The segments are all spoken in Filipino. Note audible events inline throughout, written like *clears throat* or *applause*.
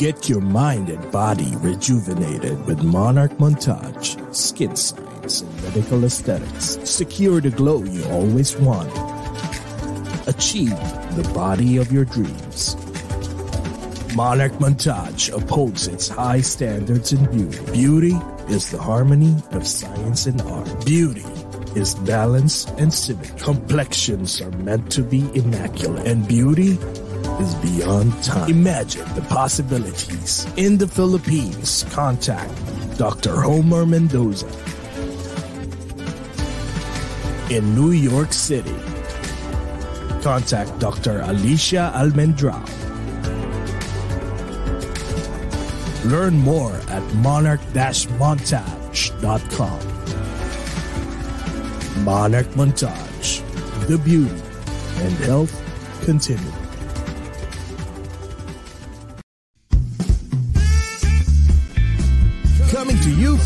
Get your mind and body rejuvenated with Monarch Montage, Skin Science, and Medical Aesthetics. Secure the glow you always wanted. Achieve the body of your dreams. Monarch Montage upholds its high standards in beauty. Beauty is the harmony of science and art. Beauty is balance and civic. Complexions are meant to be immaculate, and beauty is beyond time. Imagine the possibilities. In the Philippines, contact Dr. Homer Mendoza. In New York City, contact Dr. Alicia Almendrao. Learn more at monarch-montage.com. Monarch Montage, the beauty and health continue.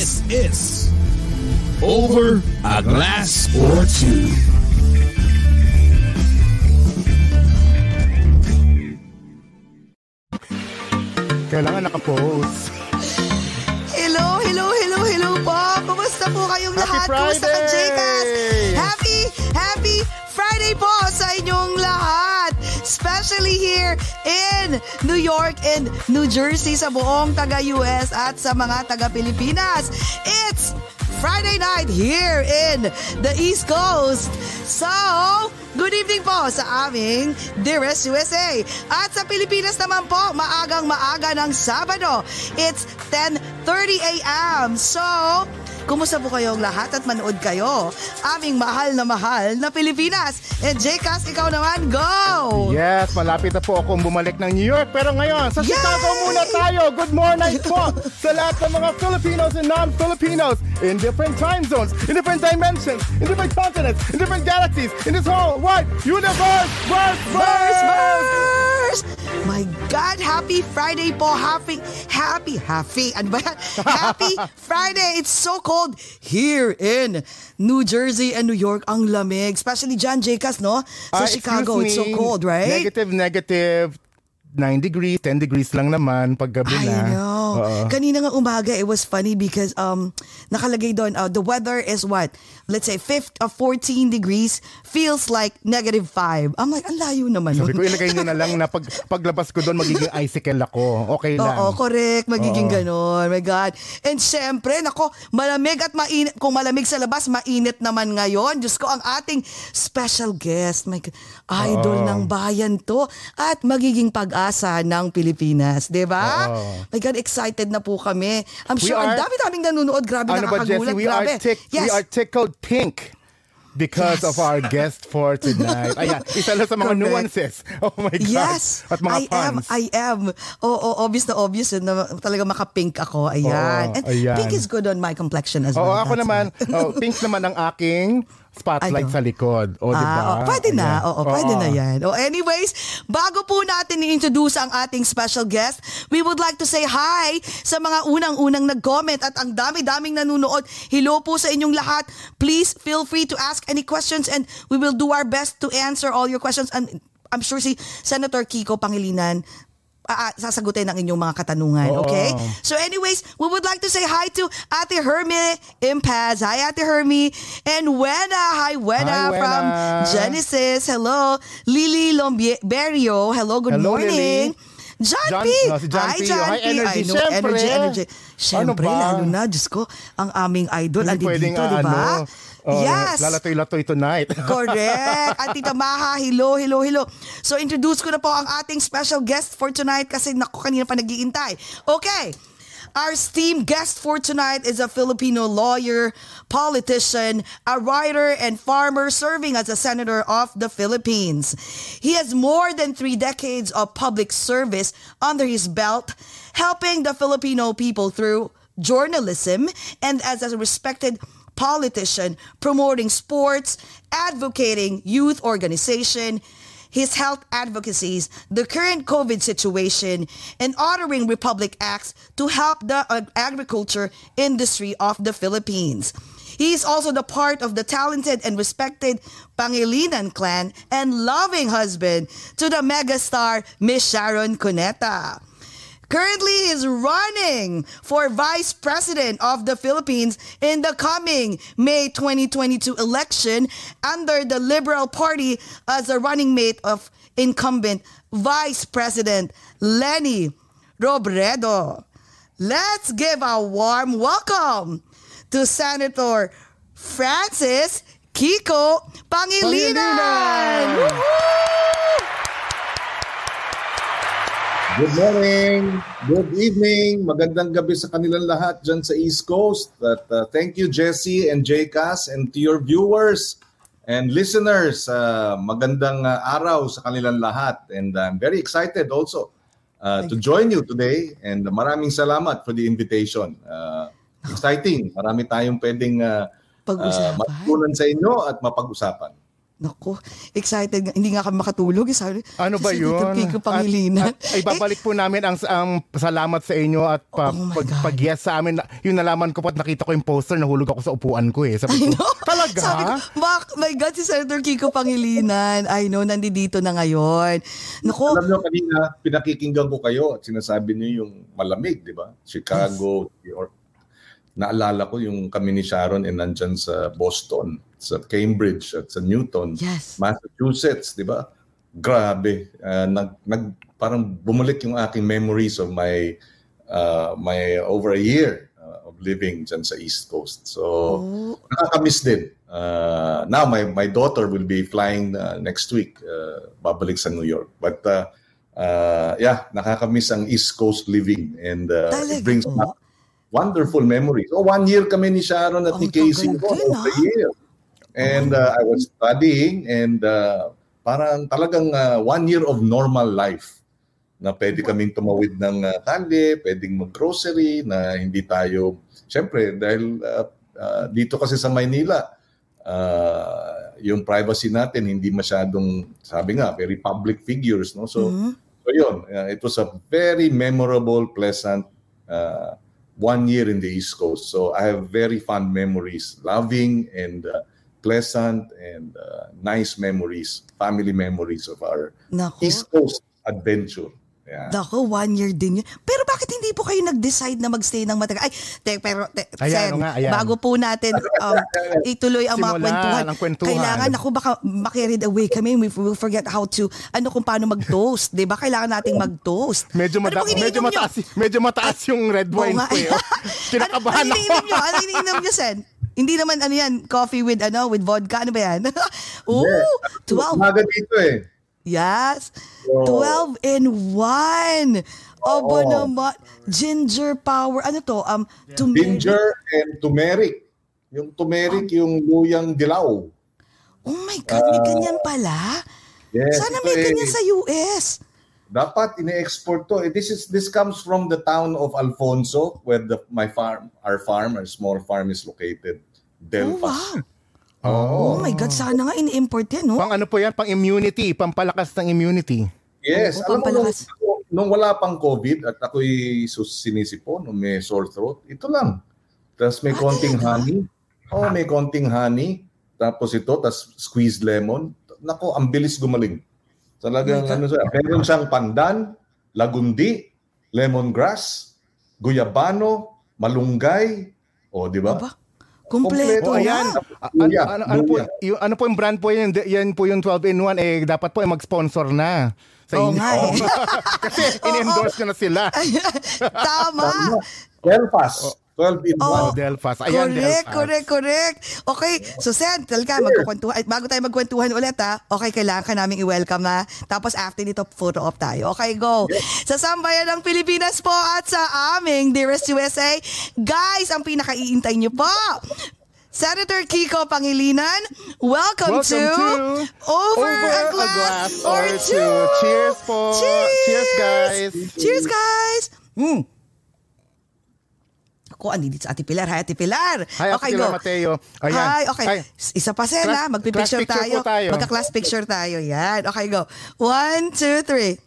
This is Over a Glass or Two. Kailangan nakapost. Hello, hello, hello, hello po. Kumusta po kayong Happy lahat? Kumusta ka, Friday! Jcas? Happy, happy Friday po sa inyong lahat. Especially here in New York and New Jersey sa buong taga-US at sa mga taga-Pilipinas. It's Friday night here in the East Coast. So, good evening po sa aming Dearest USA. At sa Pilipinas naman po, maagang maaga ng Sabado. It's 10.30 a.m. So, Kumusta po kayong lahat at manood kayo? Aming mahal na mahal na Pilipinas. And Jcas, ikaw naman, go! Yes, malapit na po akong bumalik ng New York. Pero ngayon, sa Yay! Chicago muna tayo. Good morning po *laughs* sa lahat ng mga Filipinos and non-Filipinos in different time zones, in different dimensions, in different continents, in different galaxies, in this whole wide universe. Verse, Verse, verse, verse! My God, happy Friday po. Happy, happy, happy. Ano ba yan? *laughs* Happy Friday. It's so cold here in New Jersey and New York. Ang lamig. Especially dyan, Jcas, no? Sa Ah, Chicago, it's excuse so me, cold, right? Negative, negative. 9 degrees, 10 degrees lang naman pag gabi I na. know. Oo. Kanina nga umaga, it was funny because um nakalagay doon, uh, the weather is what? Let's say 5, uh, 14 degrees feels like negative 5. I'm like, ang layo naman. Sabi ko, ilagay nyo na lang na pag, paglabas ko doon, magiging icicle ako. Okay lang. Oo, correct. Magiging Oo. ganon. My God. And syempre, nako, malamig at mainit. Kung malamig sa labas, mainit naman ngayon. Diyos ko, ang ating special guest. My God, idol Oo. ng bayan to. At magiging pag-asa ng Pilipinas. Ba? Oo. My God, excited na po kami. I'm We sure, ang are- dami-daming nanonood. Grabe, Ano ba, nakakagulat. Jesse? We Grabe. are, tick, we yes. are tickled pink because Yes. of our guest for tonight. Ayan, isa lang sa mga Correct. nuances. Oh my God. Yes, At mga I am, puns. I am. Oo, obvious na obvious na talaga maka-pink ako. Ayan. Oo, And ayan. pink is good on my complexion as Oo, well. ako That's naman, oh, pink naman ang aking spotlight Ano? sa likod. O, di Ah, ba? oh, pwede na. Ayan. Oo, pwede Oo. na yan. Oh, anyways, bago po natin i-introduce ang ating special guest, we would like to say hi sa mga unang-unang nag-comment at ang dami-daming nanonood. Hello po sa inyong lahat. Please feel free to ask any questions and we will do our best to answer all your questions. And I'm sure si Senator Kiko Pangilinan ah, sasagutin ang inyong mga katanungan, Oo. okay? So anyways, we would like to say hi to Ate Hermie Impaz. Hi Ate Hermie. And Wena. Hi Wena Hi, from. Genesis. Hello. Lily Lomberio. Hello, good Hello, morning. Lily. John, John- P! oh, si John Hi, P. John Hi, P. energy. I know, Syempre. energy, energy. Siyempre, Ano ba? lalo na, Diyos ko, ang aming idol, Hindi andi pwedeng, dito, di ba? ano, oh, yes! Lalatoy-latoy tonight. *laughs* Correct. At Tita Maha, hello, hello, hello. So introduce ko na po ang ating special guest for tonight kasi naku, kanina pa naghihintay. Okay. Our esteemed guest for tonight is a Filipino lawyer, politician, a writer, and farmer serving as a senator of the Philippines. He has more than three decades of public service under his belt, helping the Filipino people through journalism and as a respected politician promoting sports, advocating youth organization, his health advocacies, the current COVID situation, and honoring Republic Acts to help the uh, agriculture industry of the Philippines. He is also the part of the talented and respected Pangilinan clan and loving husband to the megastar Miss Sharon Cuneta. Currently, is running for Vice President of the Philippines in the coming May 2022 election under the Liberal Party as a running mate of incumbent Vice President Lenny Robredo. Let's give a warm welcome to Senator Francis Kiko Pangilinan. Pangilinan! Good morning, good evening, magandang gabi sa kanilang lahat dyan sa East Coast. At uh, thank you Jesse and JCAS and to your viewers and listeners. Uh, magandang uh, araw sa kanilang lahat and I'm very excited also uh, to join you today and maraming salamat for the invitation. Uh, exciting, marami tayong pwedeng uh, uh, matutunan sa inyo at mapag-usapan. Naku, excited. nga. Hindi nga kami makatulog. eh. Sabi, Ano ba yun? Tito Kiko Pangilinan. At, at, ay babalik po namin ang, ang salamat sa inyo at pa, Oh pag, pag yes sa amin. Yung nalaman ko po at nakita ko yung poster, nahulog ako sa upuan ko eh. Sabi I ko, know. talaga? Sabi ko, "Bak- my God, si Senator Kiko Pangilinan. I know, nandito na ngayon. Naku, Alam nyo, kanina, pinakikinggan ko kayo at sinasabi niyo yung malamig, di ba? Chicago, or naalala ko yung kami ni Sharon and nandyan sa Boston, sa Cambridge at sa Newton, Yes. Massachusetts, di ba? Grabe. Ah, nag, nag, parang bumalik yung aking memories of my uh, my over a year uh, of living dyan sa East Coast. So, Oh. nakakamiss din. Uh, now, my, my daughter will be flying uh, next week, uh, babalik sa New York. But, uh, uh, yeah, nakakamiss ang East Coast living and uh, Talaga it brings back wonderful memories. Oh, one year kami ni Sharon at Ang ni Casey. tagal Oh, a ah. year. And uh, I was studying and uh, parang talagang uh, one year of normal life na pwede kaming tumawid ng uh, kalye, pwedeng mag-grocery, na hindi tayo, syempre, dahil uh, uh, dito kasi sa Maynila, uh, yung privacy natin hindi masyadong, sabi nga, very public figures. No? So, Mhm. so yun, uh, it was a very memorable, pleasant uh, one year in the East Coast. So I have very fond memories, loving and uh, pleasant and uh, nice memories, family memories of our Naku. East Coast adventure. Yeah. Naku, one year din yun. Pero bakit hindi po kayo nag-decide na magstay ng matagal? Ay, te, pero, te, Ayan, Sen, nga, ayan. bago po natin um, *laughs* ituloy ang mga Simulan kwentuhan. ang kwentuhan. Kailangan, ako baka makarried away kami. We will forget how to, ano kung paano mag-toast. di ba? Kailangan nating mag-toast. Medyo, Ano mata- iniinom medyo, nyo? mataas, medyo mataas yung red Oo wine nga. ko. Oh. Kinakabahan ano, ano ako. iniinom nyo? Ano iniinom nyo, Sen? Hindi naman ano yan, coffee with ano, with vodka. Ano ba yan? *laughs* Ooh, 12. Umaga dito eh. Yes. Oo. 12 in 1. Obo Oo. naman. Ginger power. Ano to? Um, turmeric. Ginger and turmeric. Yung turmeric, yung luyang dilaw. Oh my God, may ganyan pala. Yes, Sana may eh, ganyan sa US. dapat ine-export to. Eh, This is this comes from the town of Alfonso where the my farm, our farm, our small farm is located. Oh, Delpas. Oh Oh. my God, sana nga ini-import yan, no? Pang ano po yan? Pang immunity. Pampalakas ng immunity. Yes, Oo, alam mo, nung, pampalakas. nung wala pang COVID at ako'y sus- sinisipo, nung may sore throat, ito lang. Tapos may Ah, konting talaga? honey. Oh, may konting honey. Tapos ito, tapos squeezed lemon. Nako, ang bilis gumaling. Talagang Oh ano siya, meron siyang pandan, lagundi, lemongrass, guyabano, malunggay. O, di ba? Kumpleto Oh, ayan. na. A- ano, Luya, ano, ano, po, yung, ano po yung brand po yan? Yan po yung 12 in 1 eh dapat po ay mag-sponsor na. Sa Oo inyo. nga eh. *laughs* Kasi in-endorse ko na sila. Tama. Delpas. 12 in Oh, 1. Delphas. Ayan, correct, Delphas. correct, correct. Okay, so Sen, talaga, magkukwentuhan. Ay, bago tayo magkwentuhan ulit ha, okay, kailangan ka namin i-welcome na. Tapos after nito, photo op tayo. Okay, go. Sa sambayan ng Pilipinas po at sa aming Dearest USA, guys, ang pinakaiintay niyo po. Senator Kiko Pangilinan, welcome, Welcome to, to Over, a, glass or two. Cheers po. Cheers, guys. Cheers, guys. Hmm. Ako, andito sa Ate Pilar. Hi, Ate Pilar. Hi, Ate okay, Pilar go. Mateo. Ayan. Hi, okay. Hi. Isa pa, ha? Magpipicture class tayo. tayo. Magka-class picture tayo. Yan. Okay, go. One, two, three.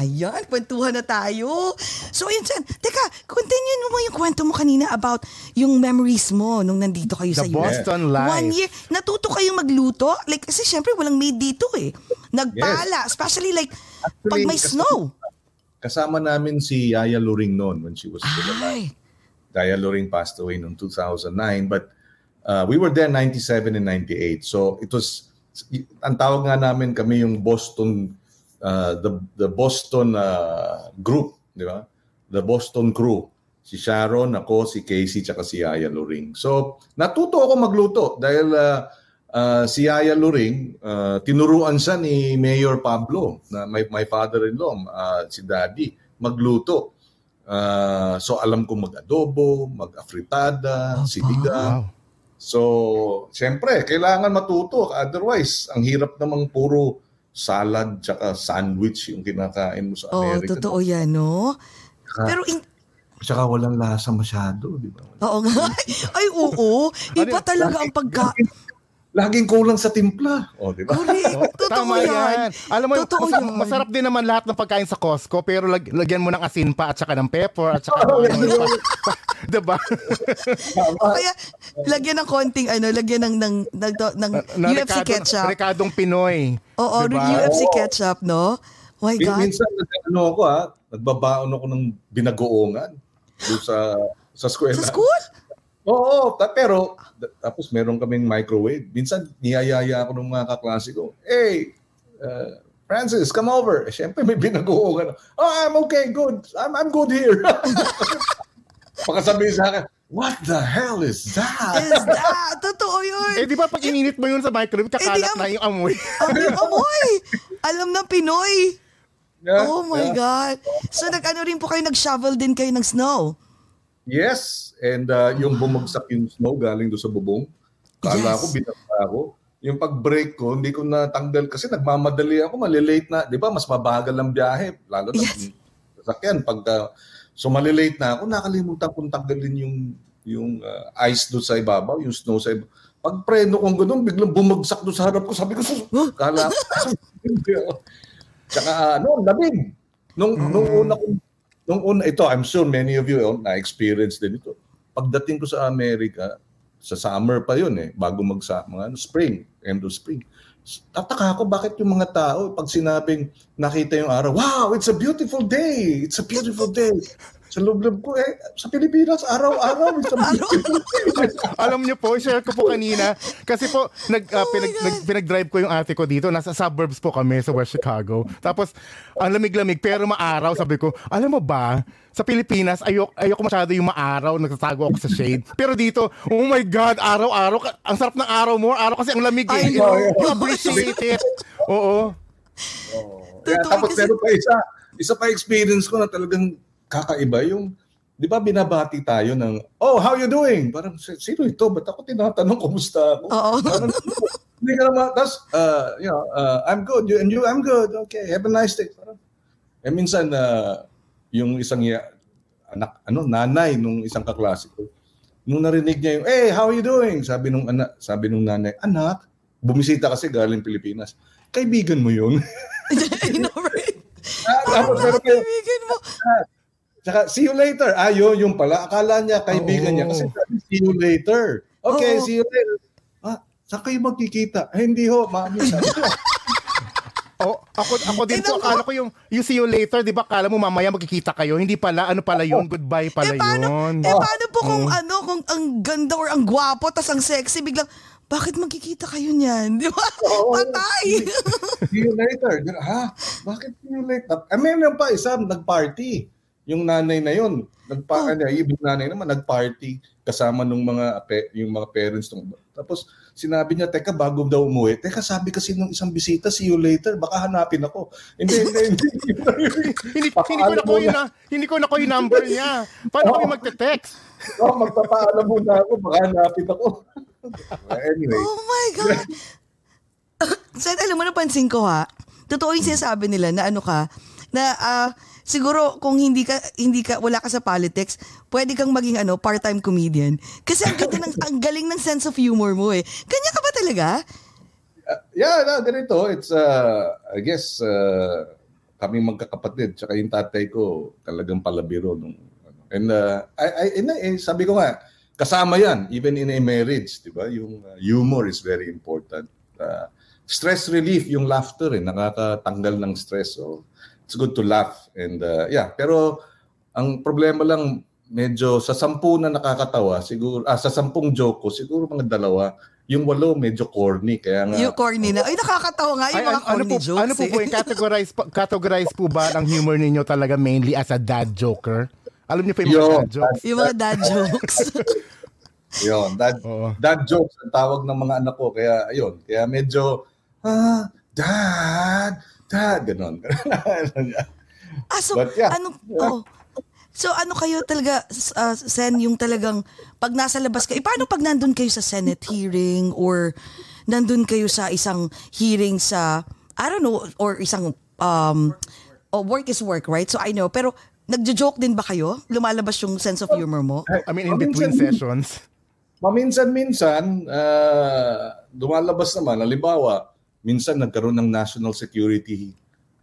Ayan, kwentuhan na tayo. So, yun, Sen. Teka, continue mo yung kwento mo kanina about yung memories mo nung nandito kayo sa The US. Boston life. One year. Natuto kayong magluto? Like, kasi syempre, walang maid dito eh. Nagpala. Especially like, pag may snow. Kasama namin si Yaya Luring noon when she was still alive. Ay. Yaya Luring passed away noong 2009 but uh, we were there 97 and 98. So it was ang tawag nga namin kami yung Boston uh, the the Boston uh, group, di ba? The Boston crew. Si Sharon, ako, si Casey, tsaka si Yaya Luring. So, natuto ako magluto dahil uh, uh, si Yaya Luring, uh, tinuruan siya ni Mayor Pablo, na my, my father-in-law, uh, si Daddy, magluto. Uh, so, alam ko mag-adobo, mag-afritada, Aba. sinigang. Wow. So, siyempre, kailangan matuto. Otherwise, ang hirap namang puro salad tsaka sandwich yung kinakain mo sa Oo, Amerika. totoo yan, no? Pero, in, Tsaka walang lasa masyado, di ba? oo nga. *laughs* Ay, oo. Iba Ano, talaga ang pagka... Laging kulang sa timpla. O, di ba? Correct. *laughs* Totoo Tama yan. Alam mo, Totoo masarap, yan. masarap din naman lahat ng pagkain sa Costco, pero lag, lagyan mo ng asin pa at saka ng pepper at saka *laughs* ano, *laughs* pa, pa, diba? O kaya, lagyan ng konting, ano, lagyan ng, ng, ng, ng, Na UFC ketchup. Ricardong Pinoy. Oo, diba? UFC ketchup, no? Oh my God. Minsan, ano ako ha, nagbabaon ako ng binagoongan doon sa sa eskwela. Sa school? Oo, ta- pero tapos meron kaming microwave. Minsan niyayaya ako ng mga kaklase ko. Hey, uh, Francis, come over. Eh, Siyempre may binagoongan. Oh, I'm okay, good. I'm I'm good here. *laughs* Pagkasabi sa akin, what the hell is that? Is that? Totoo yun. Eh, di ba pag ininit mo yun sa microwave, Eh, kakalat am- na yung amoy. *laughs* Ang amoy. Alam ng Pinoy. Yeah, Oh my yeah. God. So, nag-ano rin po kayo, nag-shovel din kayo ng snow. Yes, and uh, yung bumagsak yung snow galing doon sa bubong. Kala Yes. ko, binaba ako. Yung pag-break ko, hindi ko natanggal kasi nagmamadali ako, malilate na. Di ba, mas mabagal ang biyahe. Lalo na Yes. sasakyan. Pagka, so malilate na ako, nakalimutan kong tanggalin yung yung uh, ice doon sa ibabaw, yung snow sa ibabaw. Pag preno kong gano'n, biglang bumagsak doon sa harap ko. Sabi ko, "Sus- kala ko. *laughs* Tsaka ano, lamig. Nung, nung una ko, nung una, ito, I'm sure many of you oh, na-experience din ito. Pagdating ko sa Amerika, sa summer pa yun eh, bago mag mga ano, spring, end of spring. Tataka ako bakit yung mga tao pag sinabing nakita yung araw, wow, it's a beautiful day. It's a beautiful day. Sa loob-loob ko eh, sa Pilipinas, araw-araw. *laughs* Alam niyo po, share ko po kanina. Kasi po, nag, Oh ah, pinag, nag, pinag-drive ko yung ate ko dito. Nasa suburbs po kami sa West Chicago. Tapos, ang lamig-lamig pero maaraw. Sabi ko, alam mo ba, sa Pilipinas, ayok, ayoko masyado yung maaraw. Nagtatago ako sa shade. Pero dito, oh my God, araw-araw. Ang sarap ng araw mo. Araw kasi ang lamig I eh. know. You appreciate it. Oo. Kaya Totoo tapos kasi- meron pa isa, isa pa experience ko na talagang kakaiba yung, di ba binabati tayo ng, oh, how you doing? Parang, "Si- sino ito? Ba't ako tinatanong kumusta ako? Oo. Parang, hindi ka naman, tapos, uh, you know, uh, I'm good, you, and you, I'm good, okay, have a nice day. Parang, eh minsan, uh, yung isang ya- anak, ano, nanay nung isang kaklase ko, nung narinig niya yung, hey, how you doing? Sabi nung anak, sabi nung nanay, anak, bumisita kasi galing Pilipinas. Kaibigan mo yun. *laughs* I know, right? Ah, Ano kayo, kaibigan mo? Tsaka, see you later. Ah, yun, yung pala. Akala niya, kaibigan niya. Kasi sabi, see you later. Okay, Oo. see you later. Ah, saan kayo magkikita? Eh, hindi ho, mami. *laughs* Oh, ako ako din po akala ko yung you see you later, 'di ba? Akala mo mamaya magkikita kayo. Hindi pala, ano pala 'yun? Goodbye pala eh, paano, 'yun. eh, paano po kung ano, kung ang ganda or ang gwapo, tas ang sexy, biglang, bakit magkikita kayo niyan? Di ba? Oo. Patay! see you later. Ha? Bakit see you later? I mean, yung pa isa, nag-party. Yung nanay na yun, nagpa, Oh. ano, ibang nanay naman, nag-party kasama nung mga, yung mga parents. Nung, tapos, sinabi niya, teka, bago daw umuwi, teka, sabi kasi nung isang bisita, see you later, baka hanapin ako. Hindi, hindi, hindi. *laughs* Hindi, hindi ko na ko yung, hindi ko na ko yung number niya. Paano kami magte-text? oh, magpapaalam muna ako, baka hanapin ako. *laughs* anyway. Oh my God! *laughs* Sen, alam mo, napansin ko ha, totoo yung sinasabi nila na ano ka, na ah, siguro kung hindi ka, hindi ka, wala ka sa politics, pwede kang maging ano, part-time comedian. Kasi ang, ganda ng, ang galing ng sense of humor mo eh. Kanya ka ba talaga? Yeah, no, ganito. It's, uh, I guess, uh, kami magkakapatid. Tsaka yung tatay ko, talagang palabiro. Nung, ano. and uh, I, I, and, eh, sabi ko nga, kasama yan, even in a marriage. Di ba? Yung uh, humor is very important. Uh, stress relief, yung laughter, eh, nakakatanggal ng stress. So, it's good to laugh. And uh, yeah, pero ang problema lang, medyo sa sampu na nakakatawa, siguro, ah, sa sampung joke ko, siguro mga dalawa, yung walo medyo corny. Kaya nga, Yung corny na. Ay, nakakatawa nga yung Ay, mga ano, ano corny po, jokes. ano po eh. po yung categorize, po- categorize po ba ng humor ninyo talaga mainly as a dad joker? Alam niyo po yung mga Yo, dad jokes? Yung mga dad jokes. *laughs* Yun, dad, Oo. dad jokes ang tawag ng mga anak ko. Kaya, ayun, kaya medyo, ah, dad, dad, ganon. *laughs* ah, so, But yeah. ano, oh. So ano kayo talaga, uh, Sen, yung talagang pag nasa labas kayo, eh, paano pag nandun kayo sa Senate hearing or nandun kayo sa isang hearing sa, I don't know, or isang, um, oh, work is work, right? So I know, pero nagjo-joke din ba kayo? Lumalabas yung sense of humor mo? I mean, in between sessions. Paminsan-minsan, ah, lumalabas naman, halimbawa, minsan nagkaroon ng national security,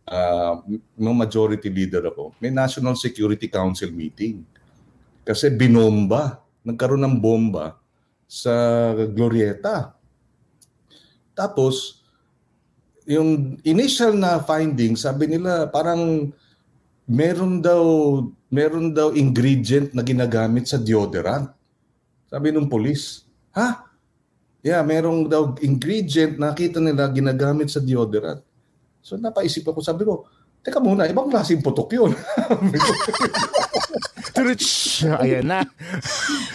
uh, no majority leader ako, may National Security Council meeting. Kasi binomba, nagkaroon ng bomba sa Glorieta. Tapos, yung initial na findings, sabi nila parang meron daw meron daw ingredient na ginagamit sa deodorant. Sabi nung polis, ha? Yeah, merong daw ingredient nakita nila ginagamit sa deodorant. So napaisip ako, sabi ko, teka muna, ibang klaseng putok yun. *laughs* Turutsh! Ayan na.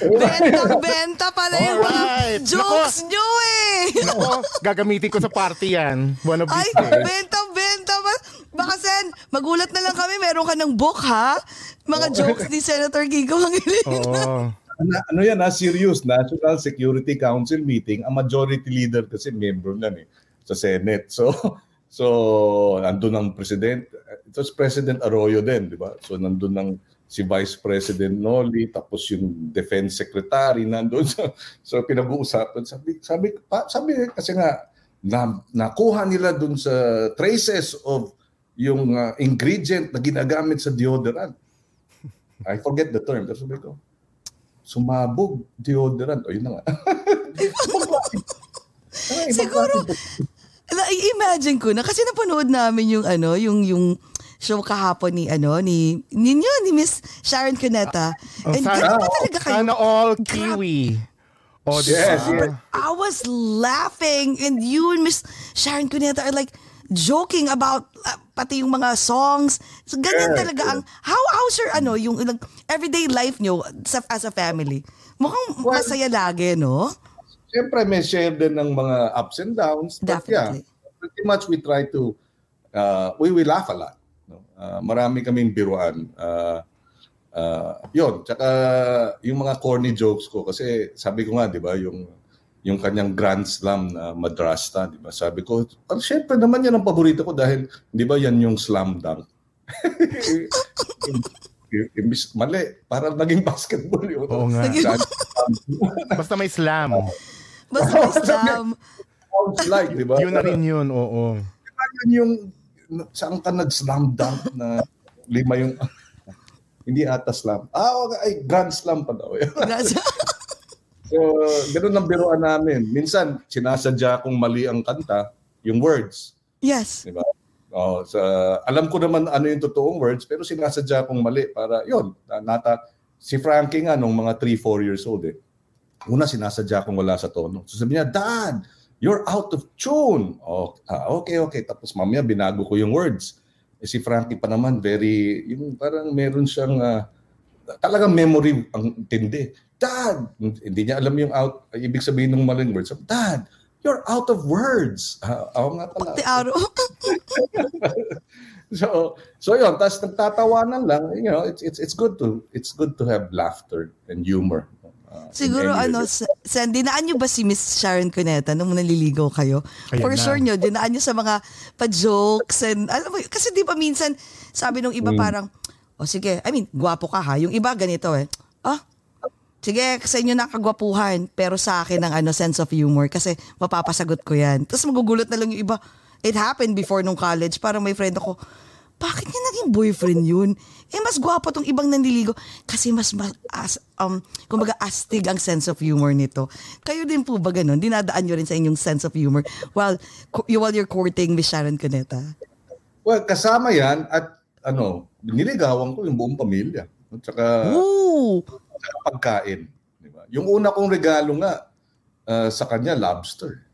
Benta-benta pala yung mga Alright. jokes nyo eh! Nako, gagamitin ko sa party yan. One of Ay, benta-benta ba? Baka Sen, magulat na lang kami, meron ka ng book ha? Mga jokes ni Senator Gigo Pangilinan. Oo. Na, ano yan ha, serious, National Security Council meeting, ang majority leader kasi member nan eh, sa Senate. So, so nandun ang president, it President Arroyo din, di ba? So, nandun ng si Vice President Noli, tapos yung Defense Secretary nandun. *laughs* So, so pinag-uusapan. Sabi, sabi, pa, sabi kasi nga, na, nakuha nila dun sa traces of yung uh, ingredient na ginagamit sa deodorant. I forget the term. Pero sabi ko, sumabog deodorant. O, yun na nga. *laughs* Ay, Siguro, klase. na-imagine ko na kasi napanood namin yung ano, yung yung show kahapon ni ano ni ninyo ni Miss Sharon Cuneta. Oh, And sana, ba talaga kayo? sana all kiwi. Oh, Yes, yes. I was laughing and you and Miss Sharon Cuneta are like joking about uh, pati yung mga songs. So, ganyan Yeah, talaga ang how how's your ano yung like, everyday life nyo sa, as a family. Mukhang Well, masaya lagi, no? Siyempre, may share din ng mga ups and downs. But Definitely. yeah, pretty much we try to, uh, we, we laugh a lot. No? Uh, marami kaming biruan. Uh, uh, yun, tsaka yung mga corny jokes ko, kasi sabi ko nga, di ba, yung yung kanyang Grand Slam na madrasta, di ba? Sabi ko, oh, syempre naman yan ang paborito ko dahil, di ba, yan yung slam dunk. *laughs* Imbis, mali, para naging basketball yun. Oo nga. Basta may slam. Basta may *laughs* slam. Sounds like, di ba? Yun na rin yun, oo. yun yung saan ka nag-slam dunk na lima yung *laughs* hindi ata slam. Ah, okay, ay grand slam pa daw. So, ganun ang biruan namin. Minsan, sinasadya kong mali ang kanta, yung words. yes. Di ba? Oh, sa, alam ko naman ano yung totoong words, pero sinasadya kong mali para, yun, na- nata, si Frankie nga nung mga 3-4 years old eh. Una sinasadya kong wala sa tono. So sabi niya, Dad, you're out of tune. Oh, ah, okay, okay. Tapos mamaya binago ko yung words. Eh, si Frankie pa naman very, yung parang meron siyang uh, talagang memory ang tindi. Dad! Hindi niya alam yung out, ibig sabihin ng maling words. Dad, you're out of words. Uh, ako nga pala. Pati araw. *laughs* so so yun tapos nagtatawanan lang you know it's it's it's good to it's good to have laughter and humor uh, Siguro ano, San, dinaan nyo ba si Miss Sharon Cuneta nung naliligaw kayo? Ayan For na. sure nyo, dinaan nyo sa mga pa-jokes and, alam mo, kasi di ba minsan, sabi nung iba mm. parang, o oh, sige, I mean, gwapo ka ha. Yung iba ganito eh, ah, sige, sa inyo nakagwapuhan, pero sa akin ang ano, sense of humor kasi mapapasagot ko yan. Tapos magugulat na lang yung iba, It happened before nung college. Parang may friend ako, bakit niya naging boyfriend yun? Eh, mas gwapo tong ibang nanliligo. Kasi mas, mas as, um, kumbaga, astig ang sense of humor nito. Kayo din po ba ganun? Dinadaan nyo rin sa inyong sense of humor while, while you're courting Miss Sharon Cuneta? Well, kasama yan at ano, niligawan ko yung buong pamilya. At saka, Ooh. Pagkain. Diba? Yung una kong regalo nga uh, sa kanya, lobster.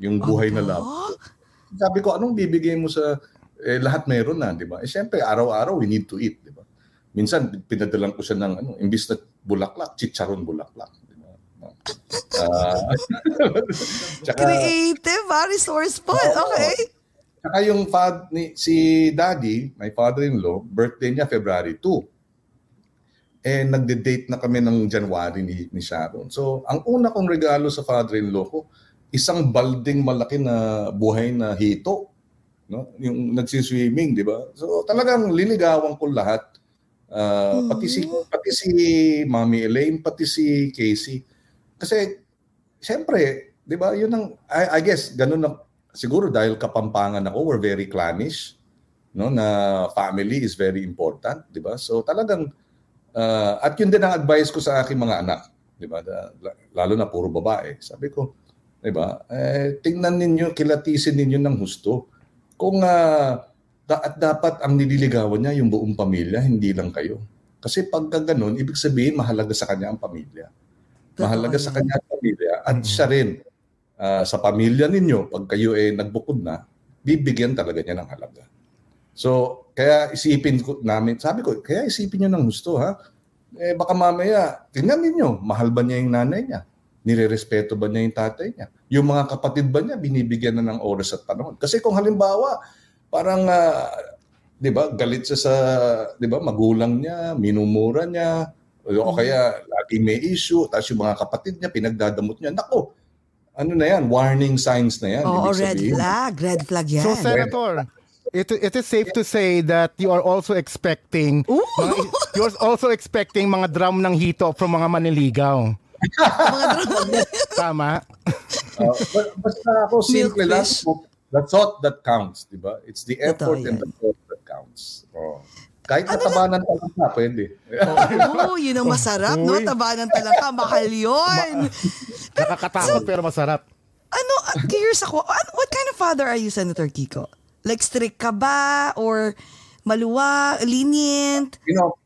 Yung buhay na lobster sabi ko, anong bibigay mo sa eh, lahat meron na, di ba? Eh, syempre, araw-araw we need to eat, di ba? Minsan, pinadalan ko siya ng, ano, imbis na bulaklak, chicharon bulaklak. Uh, *laughs* tsaka, Creative, ah, resourceful. Oh, okay. Tsaka yung fad, ni, si daddy, my father-in-law, birthday niya February 2. Eh, nagde-date na kami ng January ni, ni Sharon. So, ang una kong regalo sa father-in-law ko, isang balding malaki na buhay na hito, no? Yung nagsiswimming, di ba? So talagang liligawan ko lahat. Uh, mm-hmm. pati si pati si Mami Elaine, pati si Casey. Kasi siyempre, 'di ba? 'Yun ang I, I guess ganun na siguro dahil kapampangan ako, we're very clannish, no? Na family is very important, 'di ba? So talagang uh, at yun din ang advice ko sa aking mga anak, 'di ba? Lalo na puro babae. Sabi ko, 'di ba? Eh tingnan ninyo, kilatisin ninyo ng husto. Kung uh, da- at dapat ang nililigawan niya yung buong pamilya, hindi lang kayo. Kasi pag ganoon, ibig sabihin mahalaga sa kanya ang pamilya. Mahalaga sa kanya ang pamilya at mm-hmm. siya rin uh, sa pamilya ninyo pag kayo eh nagbukod na, bibigyan talaga niya ng halaga. So, kaya isipin ko namin, sabi ko, kaya isipin niyo ng gusto ha. Eh baka mamaya, tingnan niyo, mahal ba niya yung nanay niya? Nirerespeto ba niya yung tatay niya? Yung mga kapatid ba niya, binibigyan na ng oras at panahon? Kasi kung halimbawa, parang, uh, di ba, galit siya sa, di ba, magulang niya, minumura niya, o mm-hmm. kaya laging may issue, tapos yung mga kapatid niya, pinagdadamot niya, nako, ano na yan, warning signs na yan. Oo, oh, red flag, red flag yan. So, Senator, it, it is safe to say that you are also expecting mga, you're also expecting mga drum ng hito from mga maniligaw. Tama. *laughs* uh, basta ako, simple lang. The thought that counts, di ba? It's the effort Ito, and the thought that counts. Oh. Kahit ano natabanan ka lang na, pwede. Oo, oh, *laughs* yun ang masarap, no? Tabanan talaga, mahal yun. Nakakatakot so, pero masarap. Ano, uh, curious ako, ano, what kind of father are you, Senator Kiko? Like strict ka ba? Or maluwa, lenient? You know,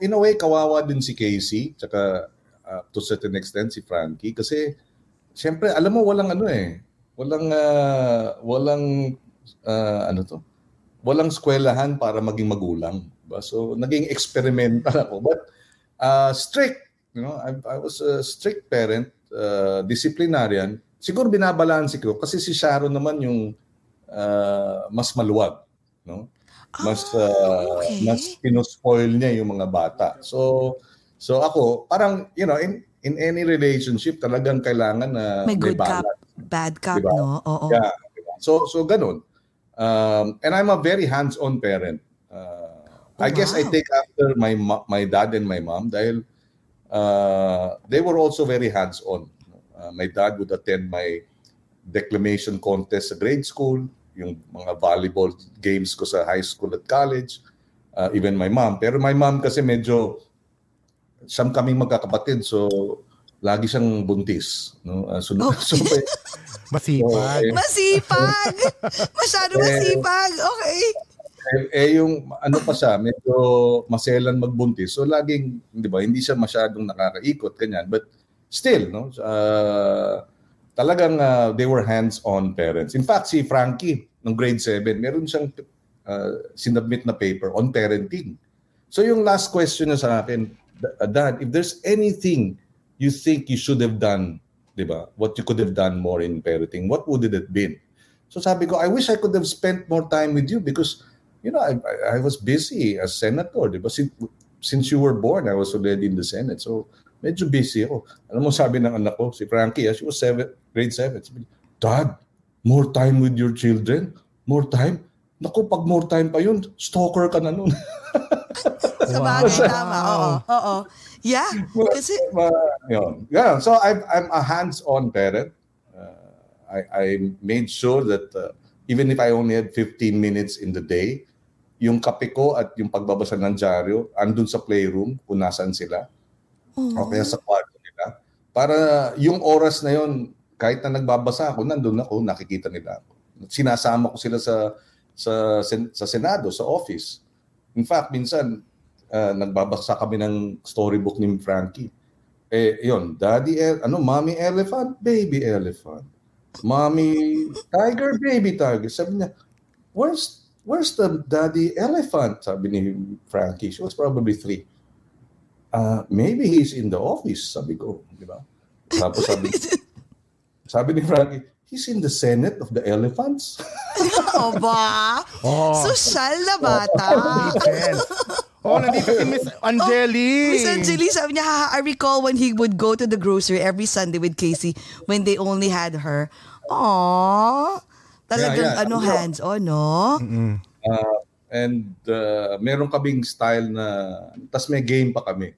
in a way, kawawa din si Casey. Tsaka uh, to certain extent si Frankie kasi siyempre alam mo walang ano eh walang uh, walang uh, ano to walang eskwelahan para maging magulang ba so naging experimental ako but uh, strict you know I, I was a strict parent uh, disciplinarian siguro binabalanse ko kasi si Sharon naman yung uh, mas maluwag no mas uh, okay. mas pinospoil niya yung mga bata so So ako, parang, you know, in in any relationship, talagang kailangan na may, may good balance. cup, bad cup, diba? no? Oo. Yeah. Diba? So, so ganun. Um, and I'm a very hands-on parent. Uh, oh, I guess I take after my my dad and my mom dahil uh, they were also very hands-on. Uh, my dad would attend my declamation contest sa grade school, yung mga volleyball games ko sa high school at college, uh, even my mom. Pero my mom kasi medyo siyam kaming magkakapatid so lagi siyang buntis no uh, so, okay. *laughs* so, masipag so, eh, masipag masyado *laughs* eh, masipag okay eh, eh, yung ano pa siya, medyo maselan magbuntis. So laging, di ba, hindi siya masyadong nakakaikot, kanyan. But still, no, uh, talagang uh, they were hands-on parents. In fact, si Frankie, nung grade 7, meron siyang uh, sinubmit na paper on parenting. So yung last question na sa akin, Dad, if there's anything you think you should have done, di ba, what you could have done more in parenting, what would it have been? So sabi ko, I wish I could have spent more time with you because you know, I, I was busy as senator, di ba? Since, since you were born, I was already in the Senate. So, medyo busy ako. Alam mo, sabi ng anak ko, si Frankie, ah, she was seven, grade 7. Sabi, Dad, more time with your children? More time? Naku, pag more time pa yun, stalker ka na nun. *laughs* Sa bagay, wow. tama. Oo, oo. Yeah, kasi... Uh, yun. Yeah, so I'm, I'm a hands-on parent. Uh, I, I made sure that uh, even if I only had 15 minutes in the day, yung kape ko at yung pagbabasa ng dyaryo andun sa playroom kung nasaan sila. Mm-hmm. O kaya sa kwarto nila. Para yung oras na yon kahit na nagbabasa ako, nandun ako, nakikita nila ako. Sinasama ko sila sa sa sa Senado, sa office. In fact, minsan uh, nagbabasa kami ng storybook ni Frankie. Eh, yon, daddy, el- ano, mommy elephant, baby elephant. Mommy tiger, baby tiger. Sabi niya, where's where's the daddy elephant? Sabi ni Frankie. She was probably three. Uh, maybe he's in the office, sabi ko. Di ba? Tapos sabi, *laughs* sabi ni Frankie, he's in the Senate of the elephants. *laughs* o ba? Oh. Social na bata. Oh, nandito si Miss Angeli. Oh, Miss Angeli, sabi niya, I recall when he would go to the grocery every Sunday with Casey when they only had her. Aww. Talagang yeah, yeah. ano, hands-on, no? Uh, and uh, meron kaming style na, tas may game pa kami,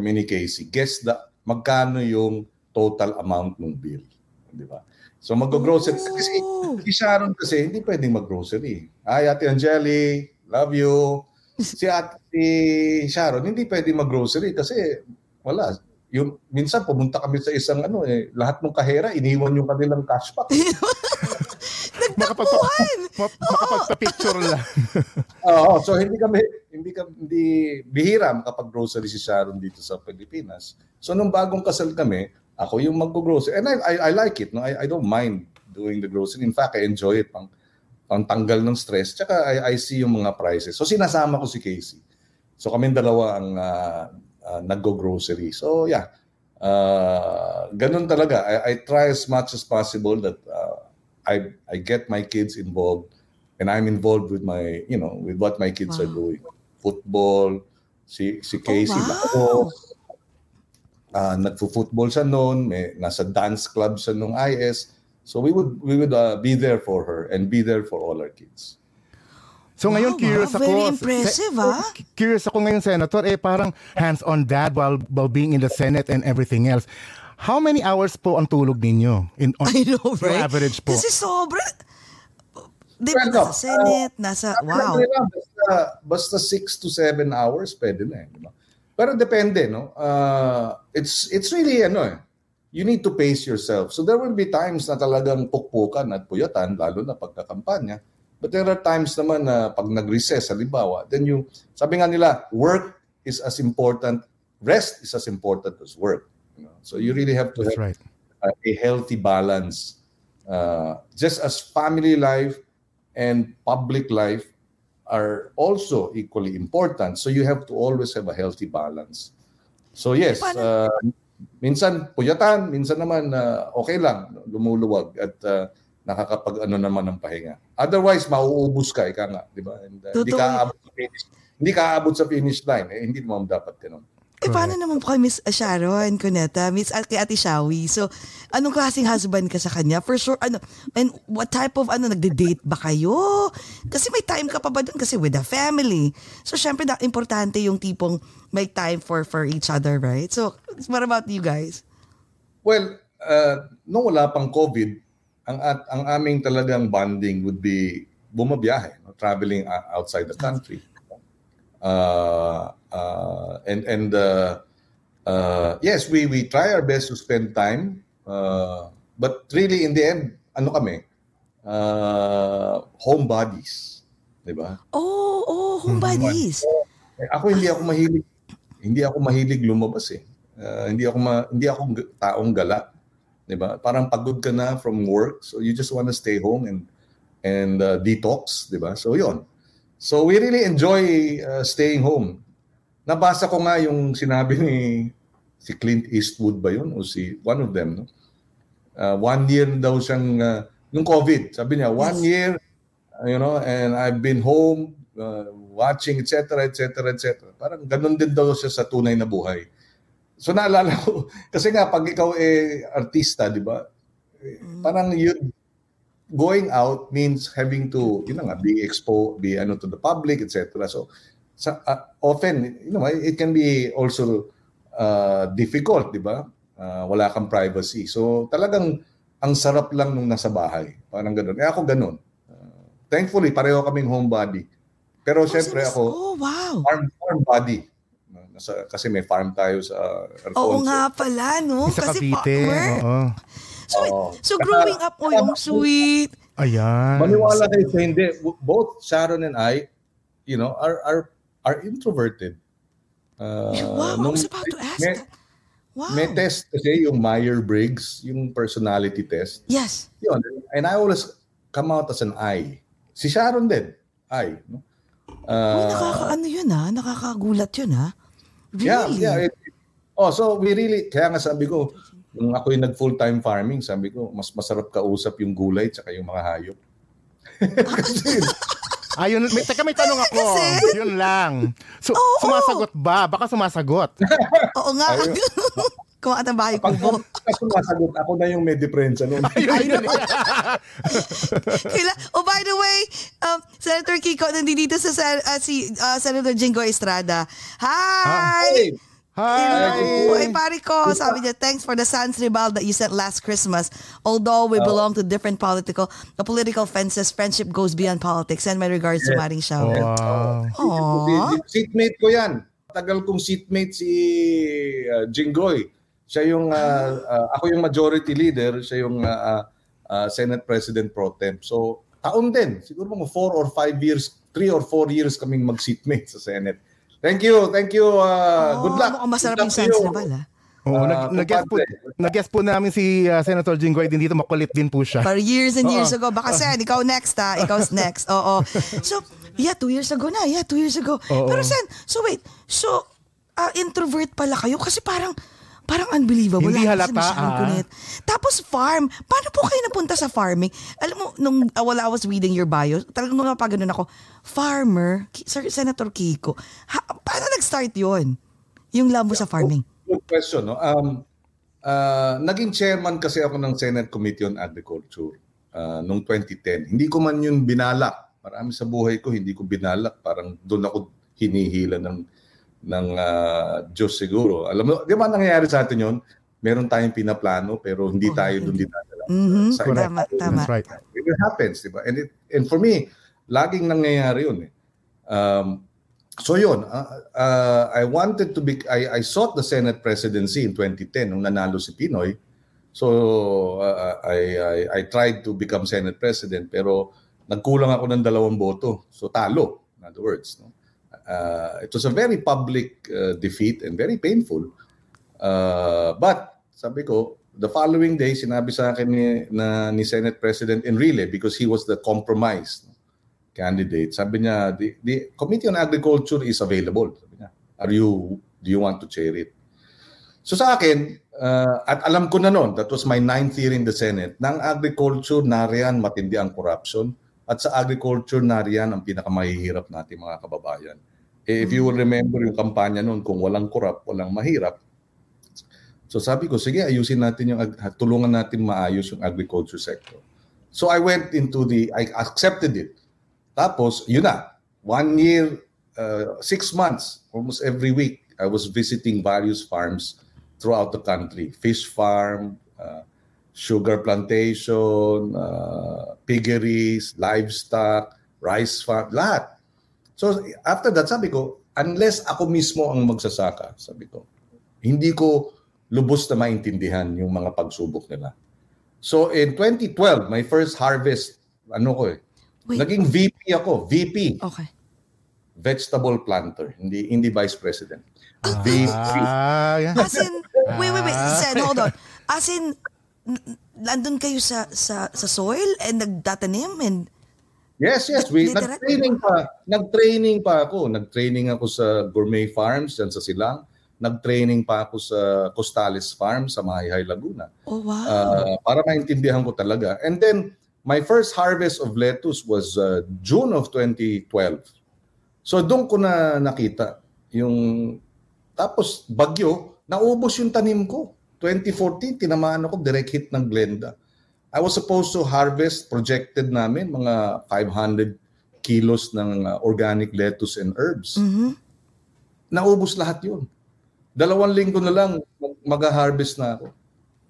kami ni Casey. Guess the, magkano yung total amount ng bill. Di ba? So mag-grocery. Oh. Kasi si Sharon kasi hindi pwedeng mag-grocery. Ay, Ate Angeli, love you. Si Ate Sharon hindi pwedeng mag-grocery kasi wala. Yung, minsan pumunta kami sa isang ano eh, lahat ng kahera iniwan yung kanilang cash pack. *laughs* Nagtakbuhan! Makapagpa-picture lang. *laughs* Oo, so hindi kami, hindi kami, hindi, bihira makapag-grocery si Sharon dito sa Pilipinas. So nung bagong kasal kami, ako yung mag-grocery. And I, I, I like it. No? I, I don't mind doing the grocery. In fact, I enjoy it. Pang, pang tanggal ng stress. Tsaka I, I see yung mga prices. So sinasama ko si Casey. So kami dalawa ang uh, uh, nag-grocery. So yeah, uh, ganun talaga. I, I try as much as possible that uh, I I get my kids involved and I'm involved with my, you know, with what my kids wow. are doing. Football, si si Casey oh, wow. ako, uh, nagfo-football siya noon, may nasa dance club siya nung IS. So we would we would uh, be there for her and be there for all our kids. So wow, ngayon curious wow, ako. Very impressive, se- ah. Curious ako ngayon, Senator, eh parang hands-on dad while, while being in the Senate and everything else. How many hours po ang tulog ninyo? In, on, I know, right? average po. Kasi sobra. Di ba, nasa Senate, uh, nasa, wow. Basta, basta 6 to 7 hours, pwede na eh. Diba? Pero depende, no? Uh, it's, it's really, ano eh, you need to pace yourself. So there will be times na talagang pukpukan at puyatan, lalo na pagkakampanya. But there are times naman na pag nag-recess, halimbawa, then you, sabi nga nila, work is as important, rest is as important as work. You know? So you really have to That's have right. a, a healthy balance. Uh, just as family life and public life are also equally important. So you have to always have a healthy balance. So yes, uh, minsan puyatan, minsan naman uh, okay lang, lumuluwag at uh, nakakapag ano naman ng pahinga. Otherwise, mauubos ka, ika nga, di ba? And, uh, hindi ka aabot sa finish, hindi ka aabot sa finish line, eh, hindi mo dapat ganun. Eh, paano naman po kay Miss Sharon Cuneta, Miss kay Ate Shawi? So, anong klaseng husband ka sa kanya? For sure, ano, and what type of, ano, nagde-date ba kayo? Kasi may time ka pa ba doon? Kasi with the family. So, syempre, na, importante yung tipong may time for for each other, right? So, what about you guys? Well, uh, nung wala pang COVID, ang, at, ang aming talagang bonding would be bumabiyahe, no? traveling outside the country. Uh, uh, and and uh, uh, yes, we we try our best to spend time, uh, but really in the end, ano kami, uh, homebodies, 'di di ba? Oh, oh, home buddies. Eh, ako hindi ako mahilig hindi ako mahilig lumabas eh. Uh, hindi ako ma, hindi ako taong gala, 'di ba? Parang pagod ka na from work, so you just want to stay home and and uh, detox, 'di ba? So 'yon. So we really enjoy uh, staying home. Nabasa ko nga yung sinabi ni si Clint Eastwood ba 'yun o si one of them, no? Uh, one year daw siyang uh, yung COVID. Sabi niya, one Yes. year, you know, and I've been home uh, watching, etc., etc., etc. Parang ganun din daw siya sa tunay na buhay. So naalala ko, *laughs* kasi nga pag ikaw eh artista, di ba? Eh, Parang yun, going out means having to, you know nga, be exposed, be ano to the public, etc. So sa, uh, often, you know, it can be also uh, difficult, di ba? Uh, wala kang privacy. So talagang ang sarap lang nung nasa bahay. Parang ganun. Eh ako ganun. Uh, thankfully, pareho kaming homebody. Pero syempre ako, Oh, wow. farm, farm body. Nasa, kasi may farm tayo sa Alfonso. Oo nga pala, no? Sa Kasi Cavite. farmer. Oo. So, Oo. so growing up mo yung sweet. Ayan. Maniwala kayo sa hindi. Both Sharon and I, you know, are are are introverted. Uh, *laughs* wow, I nung- was about to ask may, that. Wow. may test kasi yung Meyer-Briggs, yung personality test. Yes. Yun. And I always come out as an I. Si Sharon din. I. No? Uy, Uh, nakakaano yun ha? Nakakagulat yun ha? Yeah, Really? yeah. It, oh, so we really, kaya nga sabi ko, nung ako yung nag full-time farming, sabi ko, mas masarap kausap yung gulay tsaka yung mga hayop. *laughs* Kasi, Ayun, may, teka may tanong ako. Kasi- Yun lang. So, Oo. sumasagot ba? Baka sumasagot. *laughs* Oo nga. *laughs* Kumakat ang bahay ko pag sumasagot, ako na yung may diferensya nun. Ayun, yun. Kaila, oh, by the way, um, Senator Kiko, nandito sa ah, si ah, Senator Jingo Estrada. Hi! Hi! Hello! Ay, pare ko, sabi niya, thanks for the sans ribal that you sent last Christmas. Although we belong to different political uh, political fences, friendship goes beyond politics. Send my regards to Maring Shower. Wow. Aww. Seatmate ko yan. Tagal kong seatmate si uh, Jinggoy. Siya yung, uh, uh, ako yung majority leader, siya yung uh, uh, uh, Senate President Pro Temp. So, taon din. Siguro mga four or five years, three or four years kaming mag-seatmate sa Senate. Thank you, thank you. Uh, good luck. Oh, Mukhang masarap yung you. ribal, ah. Oo, Ah, nag, nag-guess po, nag-guess po namin si uh, Senator Jinggoy din dito. Makulit din po siya. For years and years Oo. ago. Baka Sen, ikaw next ha. Ikaw next. Oo. So, yeah, two years ago na. Yeah, two years ago. Oo. Pero Sen, so wait. So, ah, introvert pala kayo? Kasi parang, parang unbelievable. Hindi halata, ah. Tapos farm. Paano po kayo napunta sa farming? Alam mo, nung uh, while I was reading your bio, talagang nung napaganon ako, farmer, Sir Senator Kiko, ha, paano nag-start yon Yung love mo sa farming? Good question. No? Um, uh, naging chairman kasi ako ng Senate Committee on Agriculture uh, noong 2010. Hindi ko man yun binalak. Marami sa buhay ko, hindi ko binalak. Parang doon ako hinihila ng ng uh, Diyos siguro. Alam mo, di ba nangyayari sa atin yun? Meron tayong pinaplano pero hindi Oh, tayo doon dinadala. Mhm. Sa Tama, tama. That's right. It happens, di ba? And, it, and for me, laging nangyayari yun eh. Um, so yun, uh, uh, I wanted to be, I, I sought the Senate presidency in 2010 nung nanalo si Pinoy. So uh, I, I, I tried to become Senate president pero nagkulang ako ng dalawang boto. So talo, in other words. No? Uh, it was a very public uh, defeat and very painful. Uh, but sabi ko, the following day, sinabi sa akin ni, na, ni Senate President Enrile because he was the compromise candidate. Sabi niya, the, the Committee on Agriculture is available. Sabi niya, are you, do you want to chair it? So sa akin, uh, at alam ko na noon, that was my ninth year in the Senate, ng agriculture, nariyan matindi ang corruption. At sa agriculture, nariyan ang pinakamahihirap natin mga kababayan. Eh, if you will remember yung kampanya noon, kung walang corrupt, walang mahirap, So sabi ko, sige, ayusin natin yung, tulungan natin maayos yung agriculture sector. So I went into the, I accepted it. Tapos, yun na, one year, uh, six months, almost every week, I was visiting various farms throughout the country. Fish farm, uh, sugar plantation, uh, piggeries, livestock, rice farm, lahat. So after that, sabi ko, unless ako mismo ang magsasaka, sabi ko, hindi ko lubos na maintindihan yung mga pagsubok nila. So in 2012, my first harvest, ano ko eh, Wait. Naging VP ako, VP, Okay. vegetable planter, hindi hindi vice president. VP. Ah, yeah. As in, wait, wait, wait. Sen, hold on. As in, nandun kayo sa, sa, sa soil and nagtatanim and Yes, yes, we Literal? nag-training pa. Nag-training pa ako. Nag-training ako sa Gourmet Farms diyan sa Silang. Nag-training pa ako sa Costales Farm sa Mahayhay, Laguna. oh wow. Uh, para maintindihan ko talaga. And then, my first harvest of lettuce was uh, June of 2012. So, doon ko na nakita yung... Tapos, bagyo, naubos yung tanim ko. 2014, tinamaan ako, direct hit ng Glenda. I was supposed to harvest, projected namin, mga 500 kilos ng uh, organic lettuce and herbs. Mhm. Naubos lahat yun. Dalawang linggo na lang, mag- mag-harvest na ako.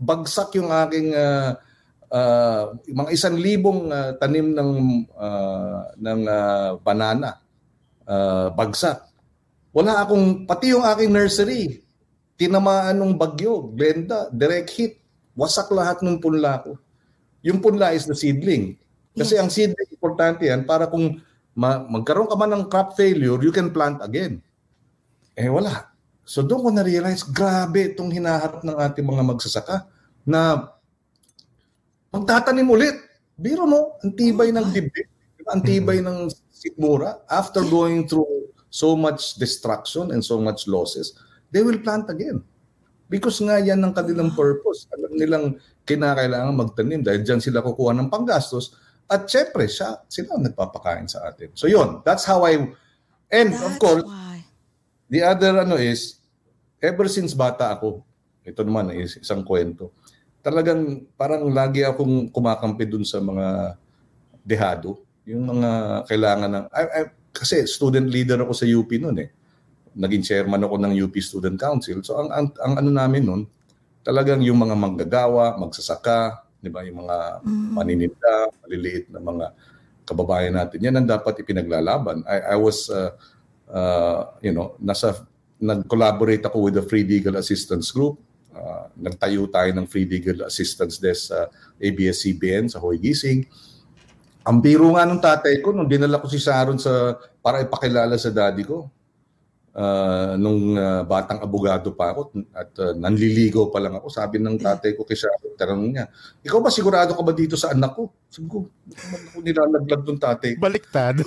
Bagsak yung aking ah, ah, mga isang libong ah, tanim ng ah, ng ah, banana. Ah, bagsak. Wala akong, pati yung aking nursery, tinamaan ng bagyo, Glenda, direct hit. Wasak lahat ng punla ko. Yung punla is the seedling. Kasi Yes. ang seedling, importante yan para kung ma- magkaroon ka man ng crop failure, you can plant again. Eh wala. So doon ko na-realize, grabe itong hinaharap ng ating mga magsasaka na magtatanim ulit. Biro mo, ang tibay ng dibdib, ang tibay ng sikmura, after going through so much destruction and so much losses, they will plant again. Because nga yan ang kanilang purpose. Alam nilang kinakailangan magtanim dahil dyan sila kukuha ng panggastos at syempre siya, sila ang nagpapakain sa atin. So yun, that's how I, and of That's course, why. The other ano is, ever since bata ako, ito naman is isang kwento, talagang parang lagi akong kumakampi dun sa mga dehado, yung mga kailangan ng, I, I, kasi student leader ako sa UP noon eh. Naging chairman ako ng UP Student Council. So ang, ang, ang ano namin noon, talagang yung mga manggagawa, magsasaka, di ba, yung mga manininda, maliliit na mga kababayan natin, yan ang dapat ipinaglalaban. I, I was, uh, uh, you know, nasa, nag-collaborate ako with the Free Legal Assistance Group. Uh, nagtayo tayo ng Free Legal Assistance Desk sa ABS-CBN sa Hoy Gising. Ang biro nga nung tatay ko, nung dinala ko si Sharon sa, para ipakilala sa daddy ko, uh, nung uh, batang abogado pa ako at uh, nanliligaw pa lang ako, sabi ng tatay ko kay Sharon, tanong niya, ikaw ba sigurado ka ba dito sa anak ko? Sabi ko, "Bakit ako nilalaglag ng tatay. Baliktad. *laughs*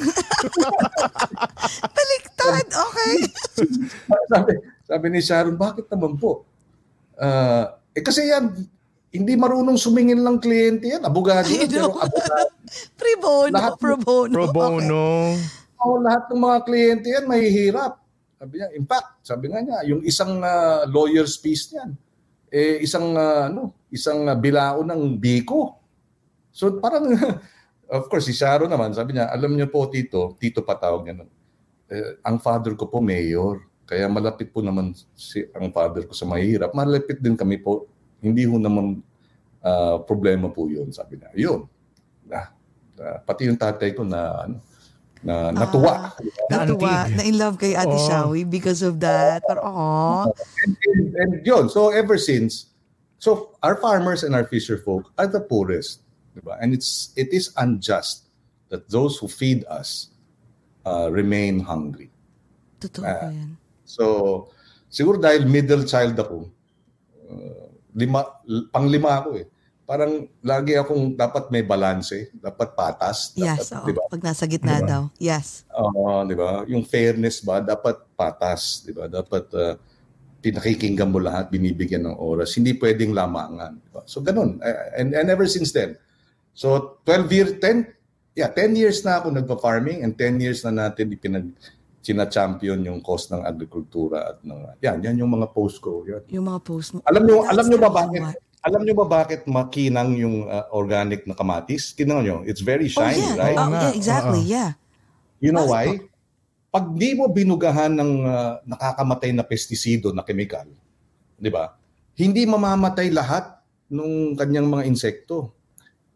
Baliktad, okay. *laughs* sabi, sabi ni Sharon, bakit naman po? Ah, eh kasi yan, hindi marunong sumingin lang kliyente yan. Abogado yan. Pero abogado, Pro bono, Lahat- pro bono. Pro Okay. bono. oh, lahat ng mga kliyente yan mahihirap. Sabi niya, in fact, sabi nga niya, yung isang ah, lawyer's fees niyan, eh, isang, ah, ano, isang ah, bilao ng biko. So parang, *laughs* of course, si Sharon naman, sabi niya, alam niyo po, Tito, Tito pa tawag niya eh, ang father ko po mayor. Kaya malapit po naman si ang father ko sa mahirap. Malapit din kami po. Hindi ho naman ah, problema po 'yun, sabi niya. 'Yun. Ah, ah, pati yung tatay ko na ano, na natuwa. Natuwa, Auntie. na in love kay Ate Oh. Shawi because of that. Pero, aw. and, and, and yun, so ever since, so our farmers and our fisher folk are the poorest, diba? And it's it is unjust that those who feed us uh, remain hungry. Totoo Ah. po yan. So, siguro dahil middle child ako, uh, lima, panglima ako eh. Parang lagi akong dapat may balanse, dapat patas. Yes, dapat, oo. di ba? Pag nasa gitna Diba? daw. Yes. Oo, di ba? Yung fairness ba, dapat patas, di ba? Dapat uh, pinakikinggan mo lahat, binibigyan ng oras. Hindi pwedeng lamangan. di ba? So, ganun. Uh, And, and ever since then. So, 12 years, 10, yeah, 10 years na ako nagpa-farming and 10 years na natin ipinag sina-champion yung cause ng agrikultura at ng yan yan yung mga post ko yan. Yung mga post mo. Alam nyo, That's alam nyo ba bakit? Alam nyo ba bakit makinang yung uh, organic na kamatis? Tingnan nyo, it's very Oh, shiny, yeah. right? Oh, yeah, exactly. Oo. Yeah. You know why? Pag di mo binugahan ng uh, nakakamatay na pestisido na kemikal, di ba? Hindi mamamatay lahat ng kanyang mga insekto.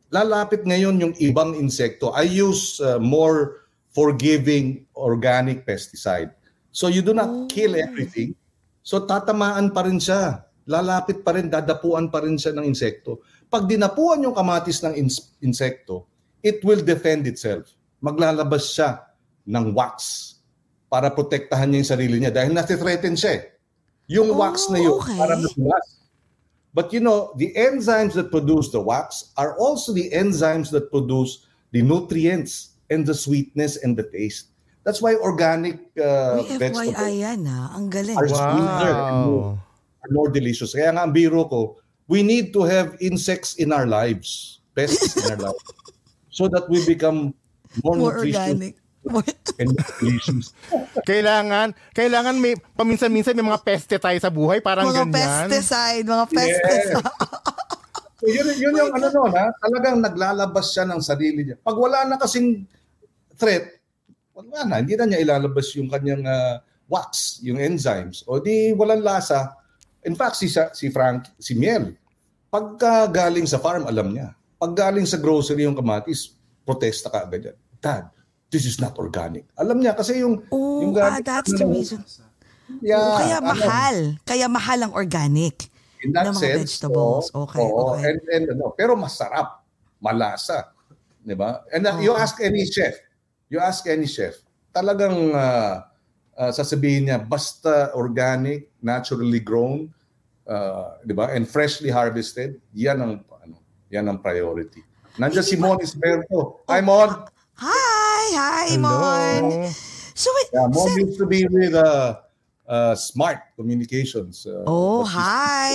Lalapit ngayon yung ibang insekto. I use uh, more forgiving organic pesticide. So you do not Oh. kill everything. So tatamaan pa rin siya. Lalapit pa rin, dadapuan pa rin siya ng insekto. Pag dinapuan yung kamatis ng ins- insekto, it will defend itself. maglalabas siya ng wax para protektahan niya yung sarili niya dahil nati-threaten siya eh. Yung Oh, wax na yun okay. para matulas. But you know, the enzymes that produce the wax are also the enzymes that produce the nutrients and the sweetness and the taste. That's why organic uh, May vegetables FYI yan ha. Ang galing. are sweeter and more, Wow. More delicious. Kaya nga ang biro ko, we need to have insects in our lives, pests in our lives, so that we become more, More nutritious organic. More- and delicious. *laughs* Kailangan, kailangan may, paminsan-minsan may mga peste tayo sa buhay, parang mga ganyan. pesticide, mga pesticide. So yun, yun yung ano no, ha? talagang naglalabas siya ng sarili niya. Pag wala na kasing threat, wala na, hindi na niya ilalabas yung kanyang ah, wax, yung enzymes. O di walang lasa. In fact, si, si Frank, si Miel, pagka galing sa farm, alam niya. Pag galing sa grocery yung kamatis, protesta ka agad yan. Dad, this is not organic. Alam niya kasi yung... Oh, yung ah, that's the reason. Yeah, Oo, kaya ano, mahal. Kaya mahal ang organic. In that ng mga sense, vegetables. oo, Okay, oo. okay. And, and, ano, pero masarap, malasa. Di ba? And uh, you ask any chef, you ask any chef, talagang uh, uh, sasabihin niya, basta organic, naturally grown, uh, di ba? And freshly harvested, yan ang, ano, yan ang priority. Nandiyan si Mon Isberto. Hi, Mon. Hi! Hi, Mon! So, wait, Yeah, Mon Sen- used to be with uh, uh, Smart Communications. Uh, Oh, but she's- *laughs* hi!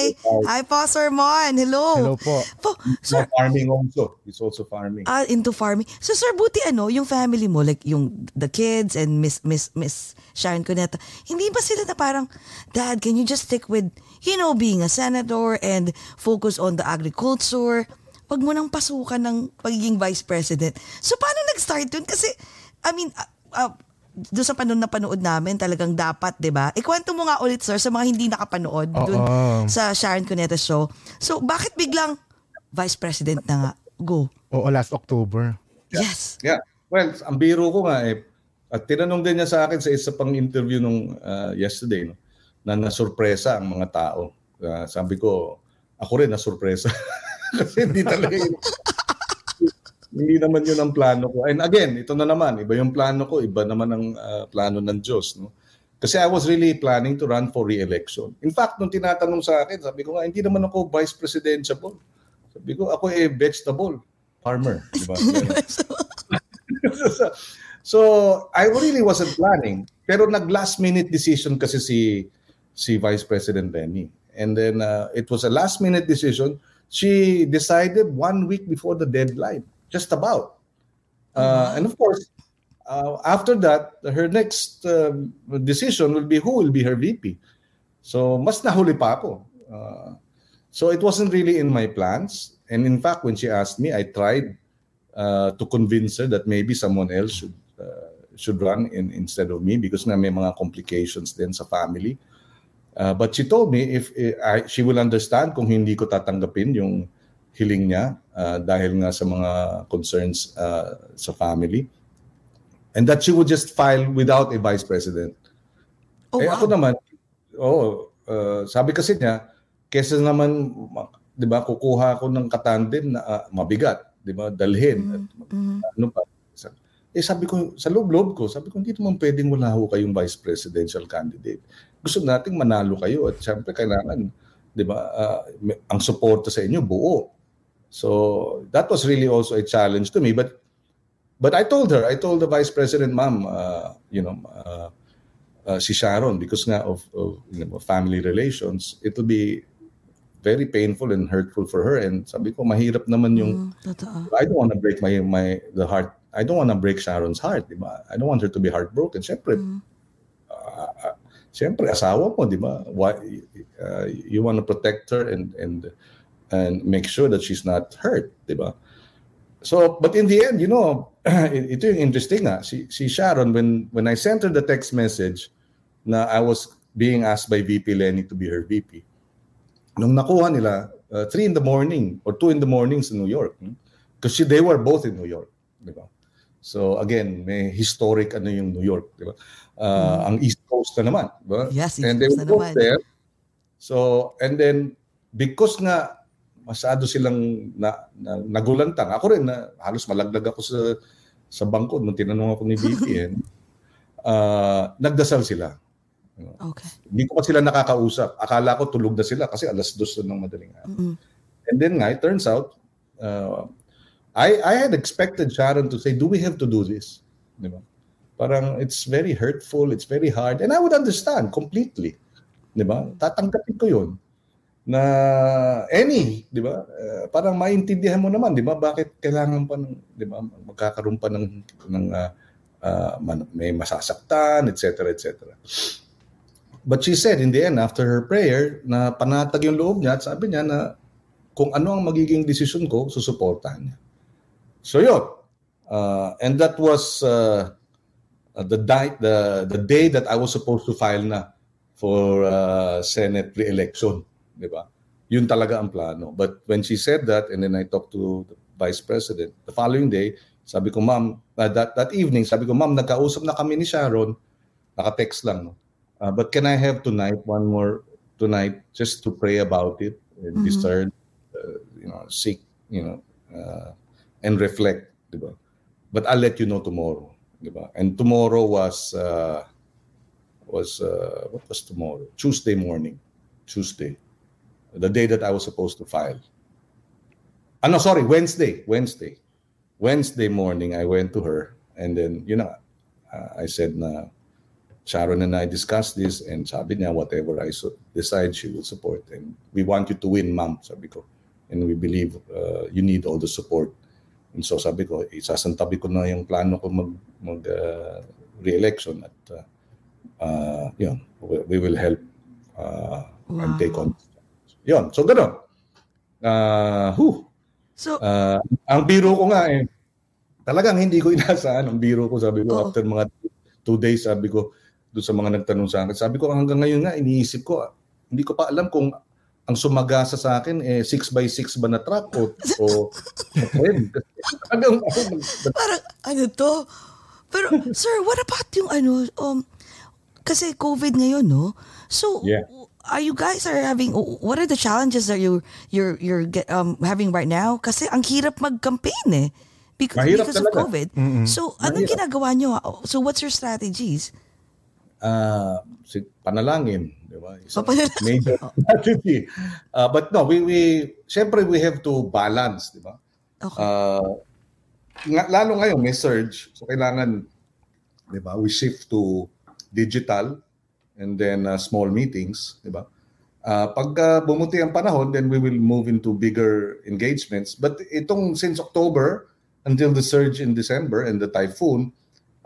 Hi po, Sir Mon. Hello. Hello po. Po, sir, farming also. It's also farming. ah, into farming. So, sir, buti ano, yung family mo, like yung the kids and Miss Miss Miss Sharon Cuneta, hindi ba sila na parang, Dad, can you just stick with, you know, being a senator and focus on the agriculture? Wag mo nang pasukan ng pagiging vice president. So, paano nag-start dun? Kasi, I mean, uh, uh, doon sa panon na panood namin, talagang dapat, di ba? Ikwento mo nga ulit, sir, sa mga hindi nakapanood dun Oo. sa Sharon Cuneta show. So, bakit biglang vice president na nga? Go. Oo, last October. Yes. Yeah. Well, ang biro ko nga eh, at tinanong din niya sa akin sa isa pang interview nung uh, yesterday, no, na nasurpresa ang mga tao. Uh, sabi ko, ako rin nasurpresa. *laughs* Kasi hindi talaga yun. *laughs* hindi naman yun ang plano ko. And again, ito na naman, iba yung plano ko, iba naman ang uh, plano ng Diyos. No? Kasi I was really planning to run for re-election. In fact, nung tinatanong sa akin, sabi ko nga, hindi naman ako vice presidential. Sabi ko, ako eh vegetable farmer. *laughs* Di ba? *laughs* so, I really wasn't planning. Pero nag-last minute decision kasi si si Vice President Lenny. And then uh, it was a last minute decision. She decided one week before the deadline, just about. Uh, and of course, uh, after that, her next um, decision will be who will be her VP. So, mas nahuli pa ako. Uh, so, it wasn't really in my plans. And in fact, when she asked me, I tried uh, to convince her that maybe someone else should uh, should run in, instead of me because nga may mga complications din sa family. Uh, but she told me if eh, I, she will understand kung hindi ko tatanggapin yung hiling niya uh, dahil nga sa mga concerns uh, sa family. And that she would just file without a vice president. Oh, eh wow. ako naman, oh, uh, sabi kasi niya, kesa naman, ma- 'di ba, kukuha ako ng katandem na ah, mabigat, 'di ba, dalhin. At, Mhm. ano pa? Eh sabi ko, sa loob-loob ko, sabi ko, hindi naman pwedeng wala ho kayong vice presidential candidate. Gusto nating manalo kayo at syempre kailangan, 'di ba, may- ang suporta sa inyo buo. So that was really also a challenge to me, but but I told her, I told the vice president, ma'am, uh, you know, uh, uh, si Sharon, because nga of, of you know, family relations, it will be very painful and hurtful for her. And sabi ko, mahirap naman yung Mm. I don't want to break my my the heart. I don't want to break Sharon's heart, di ba? I don't want her to be heartbroken. Siyempre, Mm. ah, siyempre asawa mo, di ba? Why uh, you want to protect her and and and make sure that she's not hurt, di ba? So, but in the end, you know, *clears throat* ito yung interesting nga. Si, si Sharon, when when I sent her the text message na I was being asked by VP Lenny to be her VP, nung nakuha nila, uh, 3 in the morning or 2 in the morning sa New York. Because they were both in New York. Di ba? So again, may historic ano yung New York. Di ba? Uh, Ang East Coast na naman. Di ba? Mm. Yes, East and they were both naman. there. So, and then, because nga, masyado silang na, na, nagulantang. Ako rin, na, halos malaglag ako sa sa bangko nung tinanong ako ni BPN, uh, *laughs* nagdasal sila. Okay. Hindi ko pa sila nakakausap. Akala ko tulog na sila kasi alas dos na ng madaling araw. Mm-mm. And then nga, it turns out, uh, I, I had expected Sharon to say, do we have to do this? Di ba? Parang it's very hurtful, it's very hard. And I would understand completely. Di ba? Tatanggapin ko yun. Na any, di ba? Uh, parang maintindihan mo naman, di ba? Bakit kailangan pa ng, di ba? Magkakaroon pa ng, ng uh, uh, may masasaktan, etc. etc. But she said in the end, after her prayer, na panatag yung loob niya at sabi niya na kung ano ang magiging desisyon ko, susuportahan niya. So yun. Uh, and that was uh, the, di- the, the day that I was supposed to file na for uh, Senate re-election. Di ba? Yun talaga ang plano. But when she said that, and then I talked to the Vice President, the following day, sabi ko, ma'am, uh, that, that evening, sabi ko, ma'am, nagkausap na kami ni Sharon, naka-text lang, no? Uh, but can I have tonight one more tonight just to pray about it and Mhm. discern, uh, you know, seek, you know, uh, and reflect, di ba? But I'll let you know tomorrow, di ba? And tomorrow was uh, was uh, what was tomorrow? Tuesday morning, Tuesday, the day that I was supposed to file. Ah, no, sorry, Wednesday, Wednesday, Wednesday morning. I went to her and then you know, uh, I said na Sharon and I discussed this and sabi niya whatever I so decide she will support and we want you to win ma'am sabi ko and we believe uh, you need all the support and so sabi ko isasantabi ko na yung plano ko mag mag uh, re-election at uh, uh, yun we, we will help uh, and take on yun so gano'n uh, whew, So, uh, ang biro ko nga eh talagang hindi ko inaasahan ang biro ko sabi ko Oo. after mga two days sabi ko doon sa mga nagtanong sa akin. Sabi ko hanggang ngayon nga iniisip ko hindi ko pa alam kung ang sumagasa sa akin eh 6 by 6 ba na truck o o, o. Hanggang *laughs* ako parang ano to? Pero, *laughs* sir, what about yung ano, um, kasi COVID ngayon, no? So, Yeah. Are you guys are having, what are the challenges that you're, you're, you're get, um, having right now? Kasi ang hirap mag-campaign eh. Because, Mahirap because of talaga. COVID. So, anong Mahirap. ginagawa nyo? So, what's your strategies? ah si panalangin, di ba? Isang Oh, panalangin. *laughs* major strategy. Ah, but no, we we syempre we have to balance, di ba? Okay. Uh, nga, lalo ngayon may surge, so kailangan 'di ba? We shift to digital and then uh, small meetings, 'di ba? Uh, pag uh, bumuti ang panahon, then we will move into bigger engagements. But itong since October until the surge in December and the typhoon,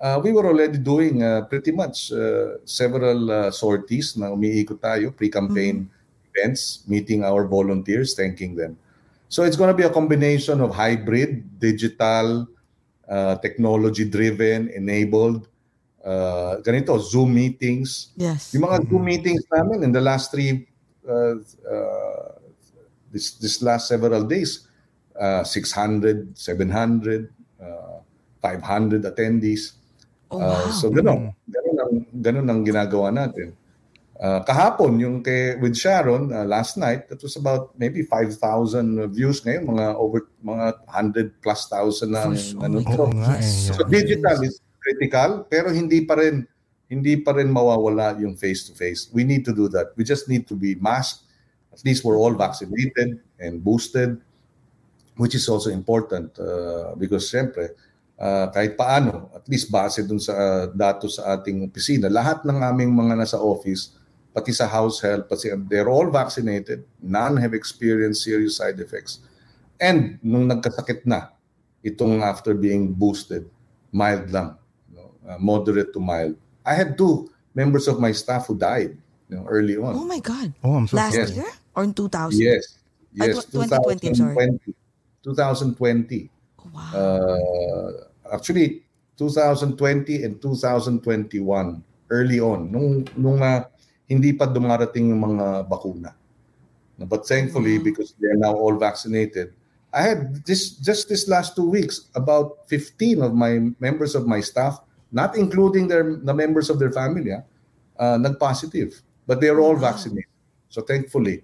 uh, we were already doing uh, pretty much uh, several uh, sorties na umiikot tayo, pre-campaign events, meeting our volunteers, thanking them. So it's going to be a combination of hybrid, digital, uh, technology-driven, enabled, uh, ganito, Zoom meetings. yes. Yung mga Zoom meetings namin in the last three, uh, uh, this, this last several days, uh, 600, 700, uh, 500 attendees. Oh, Uh, wow. so gano'n, gano'n ang, gano'n ang ginagawa natin. Uh, kahapon, yung kay, with Sharon, uh, last night, that was about maybe 5,000 views ngayon, mga over, mga 100 plus thousand na sure. ano Oh eh. Yes. So digital is critical, pero hindi pa rin hindi pa rin mawawala yung face to face. We need to do that. We just need to be masked. At least we're all vaccinated and boosted, which is also important uh, because syempre uh, kahit paano, at least base dun sa uh, datos sa ating opisina, lahat ng aming mga nasa office, pati sa house health, pati they're all vaccinated. None have experienced serious side effects. And nung nagkasakit na, itong after being boosted, mild lang, uh, moderate to mild. I had two members of my staff who died you know, early on. Oh my God. Oh, I'm so Last Yes. year? Or in 2000? Yes. Ay, Yes, tw- 2020, I'm sorry. 2020. 2020. Oh, wow. Uh, actually, 2020 and 2021, early on, nung, nung uh, hindi pa dumarating yung mga bakuna. But thankfully, Wow. because they're now all vaccinated, I had this just this last two weeks, about 15 of my members of my staff, not including their the members of their family, ah, uh, nag-positive. But they're all Wow. vaccinated. So thankfully,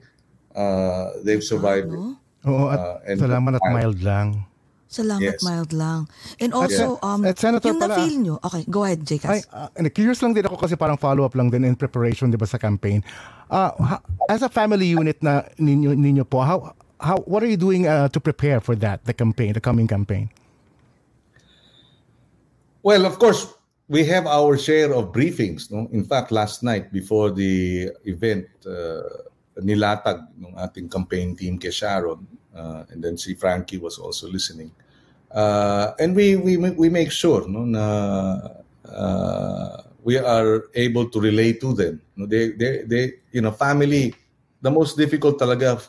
uh, they've survived. Oo, at Uh, and- salamat at mild lang. Salamat, Yes. mild lang. And also, um, at Senator yung pala- na-feel nyo. Okay, go ahead, Ay, Jcas. uh, curious lang din ako kasi parang follow-up lang din in preparation, di ba, sa campaign. Uh, ha- as a family unit na ninyo, ninyo po, how, how, what are you doing uh, to prepare for that, the campaign, the coming campaign? Well, of course, we have our share of briefings. No? In fact, last night before the event, uh, nilatag ng ating campaign team kay Sharon, uh, and then si Frankie was also listening. Uh, and we, we we make sure no, na uh, we are able to relate to them. No, they, they, they, you know, family, the most difficult talaga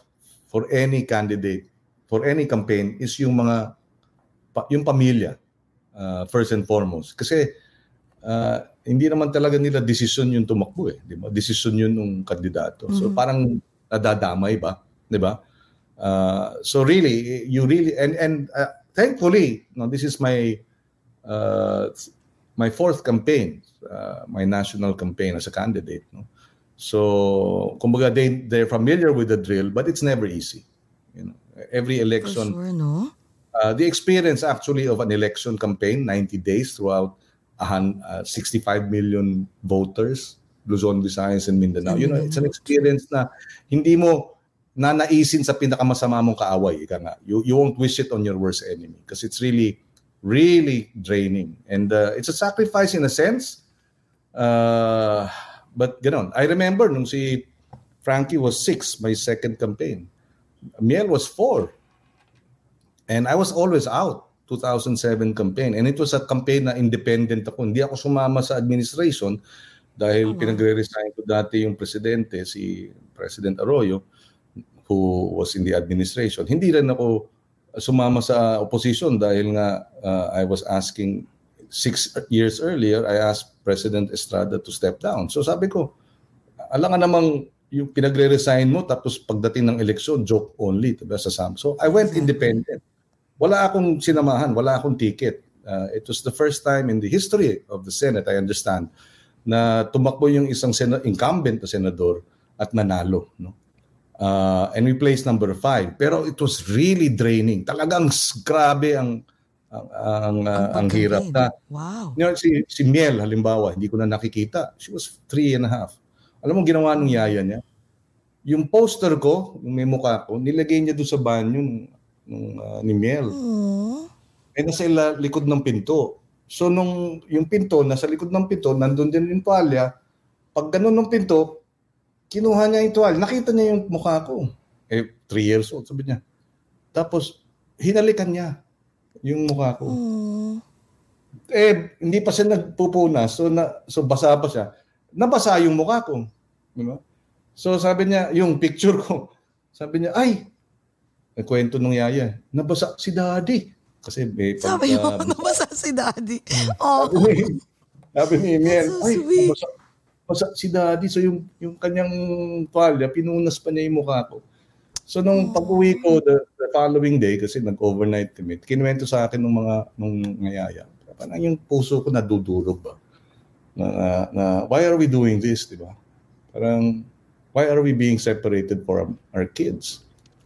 for any candidate, for any campaign is yung mga, yung pamilya uh, first and foremost. Kasi uh, hindi naman talaga nila desisyon yung tumakbo eh, di ba? Desisyon yun ng kandidato. So parang nadadamay ba, di ba? Uh, so really, you really and and uh, thankfully, no, this is my uh, my fourth campaign, uh, my national campaign as a candidate. No? So, kumbaga, they they're familiar with the drill, but it's never easy. You know, every For election sure, no? uh, the experience actually of an election campaign, 90 days throughout 65 million voters, Luzon, Visayas, and Mindanao. You know, it's an experience na hindi mo nanaisin sa pinakamasama mong kaaway. Ika nga. You, you won't wish it on your worst enemy because it's really, really draining. And uh, it's a sacrifice in a sense. Uh, but ganon. I remember nung si Frankie was six, my second campaign. Miel was four. And I was always out 2007 campaign. And it was a campaign na independent ako. Hindi ako sumama sa administration dahil pinagre-resign ko dati yung presidente, si President Arroyo, who was in the administration. Hindi rin ako sumama sa opposition dahil nga uh, I was asking six years earlier, I asked President Estrada to step down. So sabi ko, alam nga namang yung pinagre-resign mo tapos pagdating ng eleksyon, joke only diba, sa SAM. So I went independent. Wala akong sinamahan, wala akong ticket. Uh, it was the first time in the history of the Senate, I understand, na tumakbo yung isang sena- incumbent na senador at nanalo. No? Uh, and we placed number five. Pero it was really draining. Talagang grabe ang ang ang, uh, ang hirap na Wow. You know, si, si Miel, halimbawa, hindi ko na nakikita. She was three and a half. Alam mo, ginawa ng yaya niya? Yung poster ko, yung may mukha ko, nilagay niya doon sa banyo nung, ah, ni Miel. Aww. Eh, nasa ila, likod ng pinto. So, nung yung pinto, nasa likod ng pinto, nandun din yung tuwalya. Pag ganun ng pinto, kinuha niya yung tuwalya. Nakita niya yung mukha ko. Eh, three years old, sabi niya. Tapos, hinalikan niya yung mukha ko. Aww. eh hindi pa siya nagpupunas so na so basa pa siya nabasa yung mukha ko di ba so sabi niya yung picture ko *laughs* sabi niya ay kwento nung yaya nabasa si daddy kasi may pag- *laughs* Sabi mo, nabasa si daddy. *laughs* Oh, sabi ni Miel So ay sweet. nabasa, nabasa si daddy so yung yung kanyang tuwalya pinunas pa niya yung mukha ko So nung pag-uwi ko the, the following day kasi nag-overnight kami, kinuwento sa akin ng mga nung ngayaya. Parang yung puso ko nadudurog ba? Na, na, na why are we doing this, di ba? Parang why are we being separated from our kids?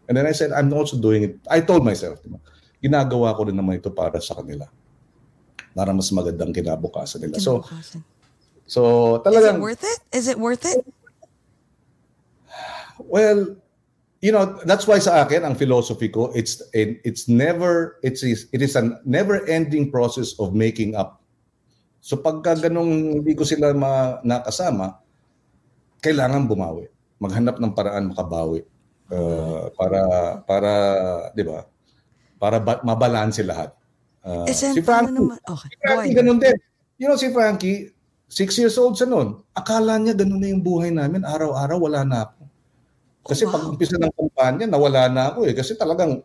And then I said, I'm also doing it. I told myself, di ba? Ginagawa ko rin naman ito para sa kanila. Para mas magandang kinabukasan nila. So, kinabukasan. so Is it talagang, worth it? Is it worth it? Well, you know, that's why sa akin ang philosophy ko, it's it's never it's it is a never-ending process of making up. So pagka ganong hindi ko sila ma, nakasama, kailangan bumawi. Maghanap ng paraan makabawi. Uh, para para 'di ba? Para ba, mabalanse lahat. Uh, Eh, si Frankie, naman? Okay, si Frankie ganun din. You know si Frankie, six years old siya noon. Akala niya ganun na yung buhay namin. Araw-araw wala na ako. Kasi wow. pag umpisa ng kampanya, nawala na ako eh. Kasi talagang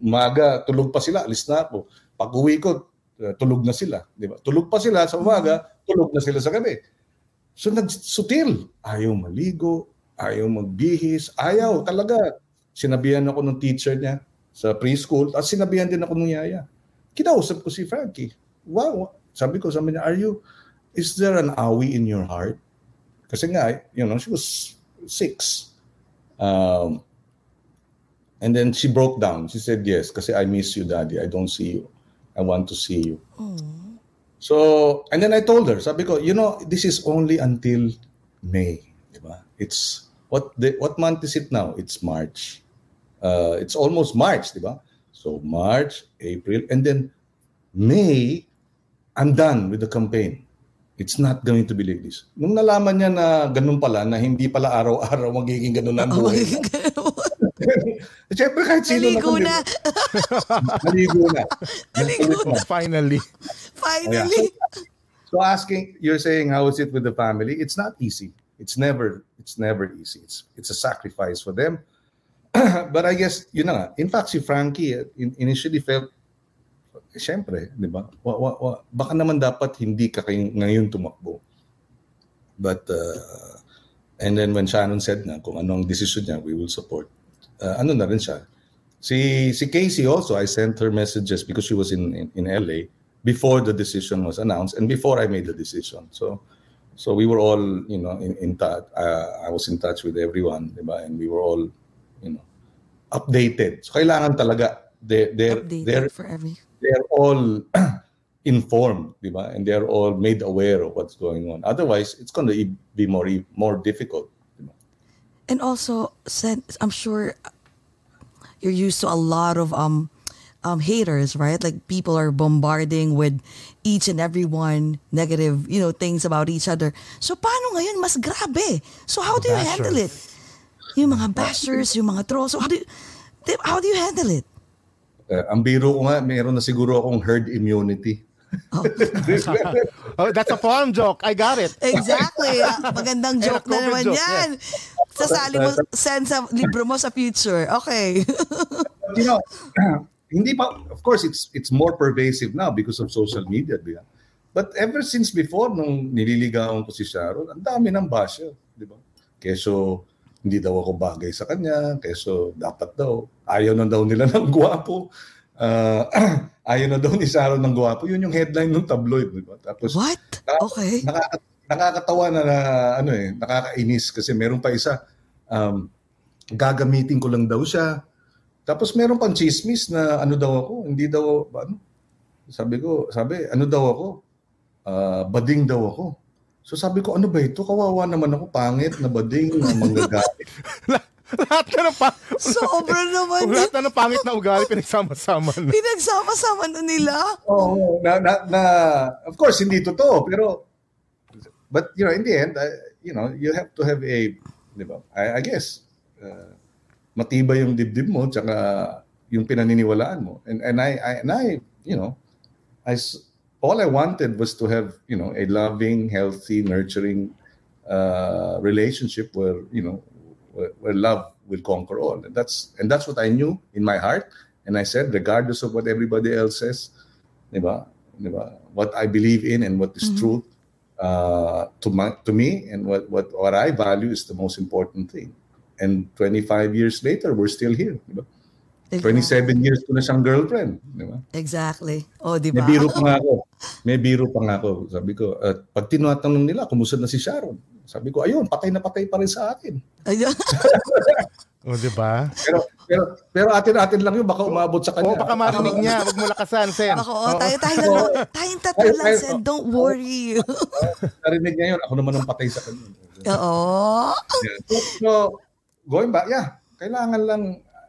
umaga, tulog pa sila, alis na ako. Pag uwi ko, uh, tulog na sila. Di ba? Tulog pa sila sa umaga, tulog na sila sa gabi. So nagsutil. Ayaw maligo, ayaw magbihis, ayaw talaga. Sinabihan ako ng teacher niya sa preschool at sinabihan din ako ng yaya. Kinausap ko si Frankie. Wow. Sabi ko, sabi niya, are you, is there an awi in your heart? Kasi nga, you know, she was six. Um, And then she broke down. She said, yes, kasi I miss you, daddy. I don't see you. I want to see you. So, and then I told her, sabi ko, you know, this is only until May, di ba? It's, what the, what month is it now? It's March. Uh, it's almost March, di ba? So, March, April, and then May, I'm done with the campaign. It's not going to be like this. Nung nalaman niya na ganun pala, na hindi pala araw-araw magiging ganun ang *laughs* buhay. *laughs* *laughs* Siyempre kahit sino Naligo na. di ba? Naligo na. Naligo Nagpalit na. Finally. Finally. So asking, you're saying how is it with the family? It's not easy. It's never, it's never easy. It's it's a sacrifice for them. *clears throat* but I guess, you know. In fact, si Frankie in- initially felt, syempre, di ba? Wa, wa, wa, baka naman dapat hindi ka kayo ngayon tumakbo. But, uh, and then when Shannon said na kung ano ang decision niya, we will support. Uh, ano na rin siya. Si, si Casey also, I sent her messages because she was in, in, in LA before the decision was announced and before I made the decision. So, so we were all, you know, in, in touch. Uh, I was in touch with everyone, di ba? And we were all, you know, updated. So kailangan talaga they they're they're for every. they're all *clears throat* informed, di ba? And they're all made aware of what's going on. Otherwise, it's going to be more more difficult. di ba? And also, said I'm sure you're used to a lot of um um haters, right? Like people are bombarding with each and every one negative, you know, things about each other. So paano ngayon mas grabe? So how do you Bashers. handle it? Yung mga bashers, yung mga trolls. So how do you, how do you handle it? Uh, ang biro ko nga, meron na siguro akong herd immunity. Oh, *laughs* that's a farm joke. I got it. Exactly. Magandang joke na naman joke, yan. Sasali mo, send sa libro mo sa future. Okay. *laughs* you know, hindi pa, of course, it's it's more pervasive now because of social media. Di ba? But ever since before, nung nililigawan ko si Sharon, ang dami ng basher. Di ba? Keso, hindi daw ako bagay sa kanya. Keso, dapat daw. Ayaw na daw nila *laughs* ng gwapo. Ah, *clears throat* ayaw na daw ni Sharon ng gwapo. Yun yung headline ng tabloid. Di ba? Tapos, What? Okay. nakaka- nakakatawa na, na ano eh, nakakainis kasi meron pa isa um, gagamitin ko lang daw siya. Tapos meron pang chismis na ano daw ako, hindi daw ano. Sabi ko, sabi, ano daw ako? Ah, bading daw ako. So sabi ko, ano ba ito? Kawawa naman ako, pangit na bading na manggagalit. *laughs* lahat na ng pa- Sobra naman. *laughs* lahat na ng pangit na ugali pinagsama-sama na. Pinagsama-sama na nila. Oo, na, na, na, of course, hindi totoo, pero, but, you know, in the end, I, you know, you have to have a, di ba, I, I guess, uh, matibay yung dibdib mo, tsaka yung pinaniniwalaan mo. And, and I, I, and I, you know, I, all I wanted was to have, you know, a loving, healthy, nurturing uh, relationship where, you know, where, where love will conquer all. And that's, and that's what I knew in my heart. And I said, regardless of what everybody else says, di ba? Di ba? What I believe in and what is truth uh, to my, to me and what, what what I value is the most important thing. And 25 years later, we're still here. Di ba? 27 years ko na siyang girlfriend. Di ba? Exactly. O, di May ba? biro pa nga ako. May biro pa nga ako. Sabi ko, at pag tinatanong nila, kumusta na si Sharon? Sabi ko, ayun, patay na patay pa rin sa akin. Ayun. *laughs* O, di ba? Pero pero pero atin-atin lang yun, baka umabot sa kanya. O, baka marinig niya. Huwag mo lakasan, Sen. Ako, oh, tayo, tayo lang. Tayong tatlo Ay, lang, Sen. oh. Don't worry. Narinig niya yun, ako naman ang patay sa kanya. Oo. Yeah. So, so, going back, yeah, kailangan lang,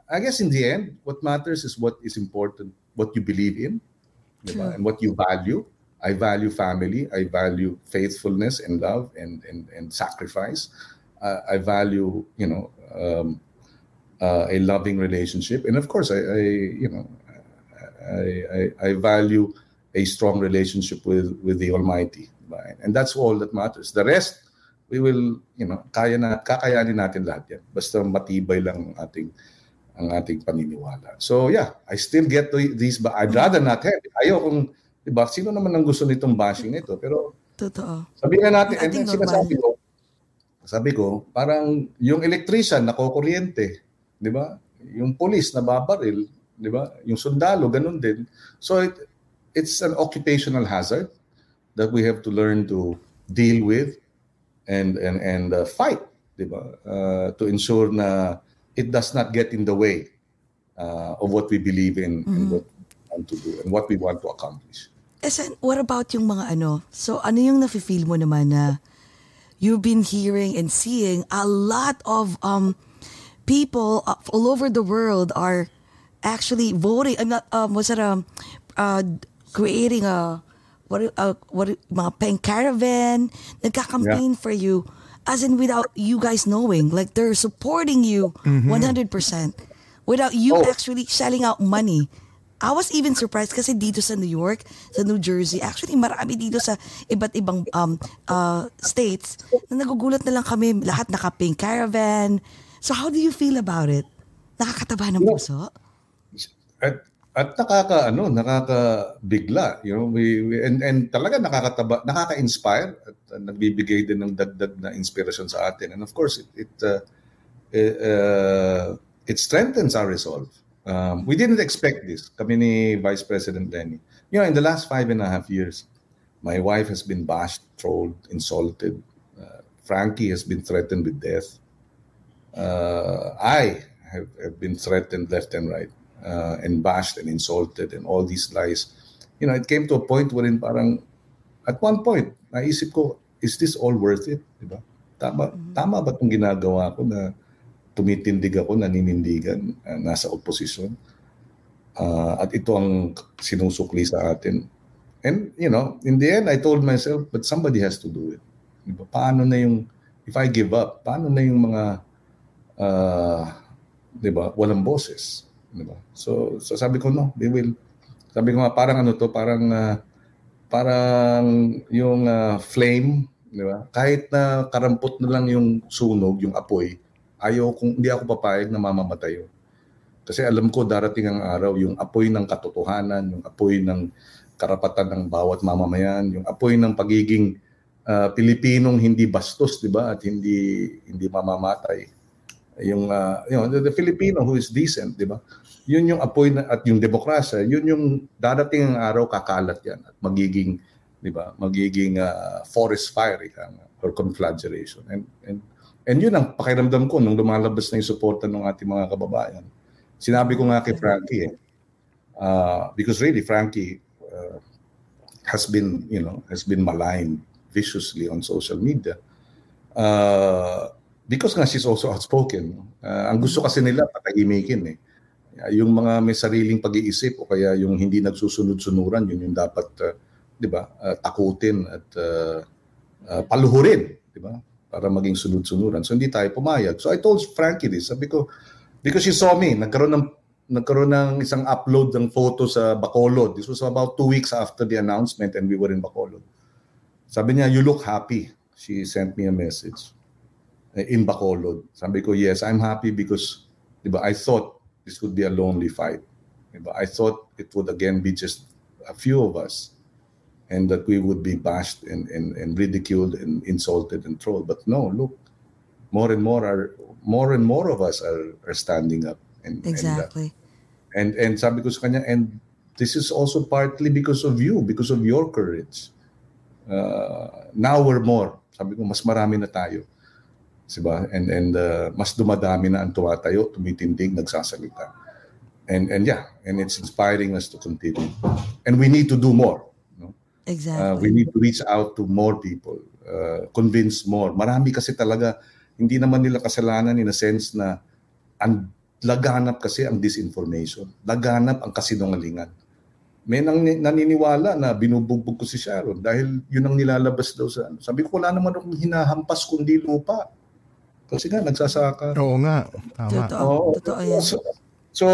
I guess in the end, what matters is what is important, what you believe in, di ba? and what you value. I value family. I value faithfulness and love and and, and sacrifice. Uh, I value, you know, um, uh, a loving relationship, and of course, I, I you know, I, I, I value a strong relationship with with the Almighty, and that's all that matters. The rest, we will, you know, kaya na kakayanin natin lahat yan. Basta matibay lang ang ating ang ating paniniwala. So yeah, I still get to these, but I'd rather not have. it. Ayaw kung, di ba, sino naman ang gusto nitong bashing nito? Pero Totoo. sabihin na natin, and then ating sinasabi ko, sabi ko, parang yung electrician na kukuryente, di ba? Yung police na babaril, di ba? Yung sundalo, ganun din. So it, it's an occupational hazard that we have to learn to deal with and and and uh, fight, di ba? Uh, to ensure na it does not get in the way uh, of what we believe in and what we want to do and what we want to accomplish. Esen, what about yung mga ano? So ano yung nafe-feel mo naman na you've been hearing and seeing a lot of um people all over the world are actually voting. I'm not um was it um uh creating a what uh, what mga peng caravan nagka-campaign for you as in without you guys knowing like they're supporting you 100% without you Oh. actually shelling out money I was even surprised kasi dito sa New York, sa New Jersey, actually marami dito sa iba't ibang um, uh, states na nagugulat na lang kami, lahat naka-pink caravan. So how do you feel about it? Nakakataba ng puso? At at nakaka ano, nakakabigla, you know, we, we and and talaga nakakataba, nakaka-inspire at uh, nagbibigay din ng dagdag na inspiration sa atin. And of course, it it uh, it, uh, it strengthens our resolve. Um, we didn't expect this. Kami ni Vice President Lenny. You know, in the last five and a half years, my wife has been bashed, trolled, insulted. Uh, Frankie has been threatened with death. uh, I have, have been threatened left and right uh, and bashed and insulted and all these lies. You know, it came to a point wherein parang at one point, naisip ko, is this all worth it? Diba? Tama, tama ba itong ginagawa ko na tumitindig ako, naninindigan, uh, nasa opposition? Uh, at ito ang sinusukli sa atin. And, you know, in the end, I told myself, but somebody has to do it. Diba? Paano na yung, if I give up, paano na yung mga uh, 'di ba, walang boses, 'di ba? So, so sabi ko no, they will. Sabi ko nga parang ano to, parang uh, parang yung uh, flame, 'di ba? Kahit na karampot na lang yung sunog, yung apoy, ayaw kung hindi ako papayag na mamamatay yun. Kasi alam ko darating ang araw yung apoy ng katotohanan, yung apoy ng karapatan ng bawat mamamayan, yung apoy ng pagiging uh, Pilipinong hindi bastos, 'di ba? At hindi hindi mamamatay yung uh, you know, the, the Filipino who is decent, di ba? Yun yung apoy na, at yung demokrasya, yun yung dadating ang araw kakalat yan at magiging, di ba? Magiging uh, forest fire ika nga, or conflagration. And and and yun ang pakiramdam ko nung lumalabas na yung suporta ng ating mga kababayan. Sinabi ko nga kay Frankie eh, uh, because really Frankie uh, has been, you know, has been maligned viciously on social media. Uh, because nga she's also outspoken. Uh, ang gusto kasi nila patahimikin eh. Uh, yung mga may sariling pag-iisip o kaya yung hindi nagsusunod-sunuran, yun yung dapat, uh, di ba, uh, takutin at uh, uh, paluhurin, di ba, para maging sunod-sunuran. So hindi tayo pumayag. So I told Frankie this, sabi ko, because she saw me, nagkaroon ng nagkaroon ng isang upload ng photo sa Bacolod. This was about two weeks after the announcement and we were in Bacolod. Sabi niya, you look happy. She sent me a message eh, in Bacolod. Sabi ko, yes, I'm happy because diba, I thought this would be a lonely fight. But I thought it would again be just a few of us and that we would be bashed and, and, and ridiculed and insulted and trolled. But no, look, more and more are more and more of us are, are standing up. And, Exactly. And, uh, and, and sabi ko sa kanya, and this is also partly because of you, because of your courage. Uh, now we're more. Sabi ko, mas marami na tayo. Diba? And, and uh, mas dumadami na ang tumatayo, tumitindig, nagsasalita. And, and yeah, and it's inspiring us to continue. And we need to do more. No? Exactly. Uh, we need to reach out to more people, uh, convince more. Marami kasi talaga, hindi naman nila kasalanan in a sense na ang laganap kasi ang disinformation. Laganap ang kasinungalingan. May nang, naniniwala na binubugbog ko si Sharon dahil yun ang nilalabas daw sa ano. Sabi ko, wala naman akong hinahampas kundi lupa. Kasi nga, nagsasaka. Oo nga. Tama. Totoo. Oo. Totoo yan. So, so,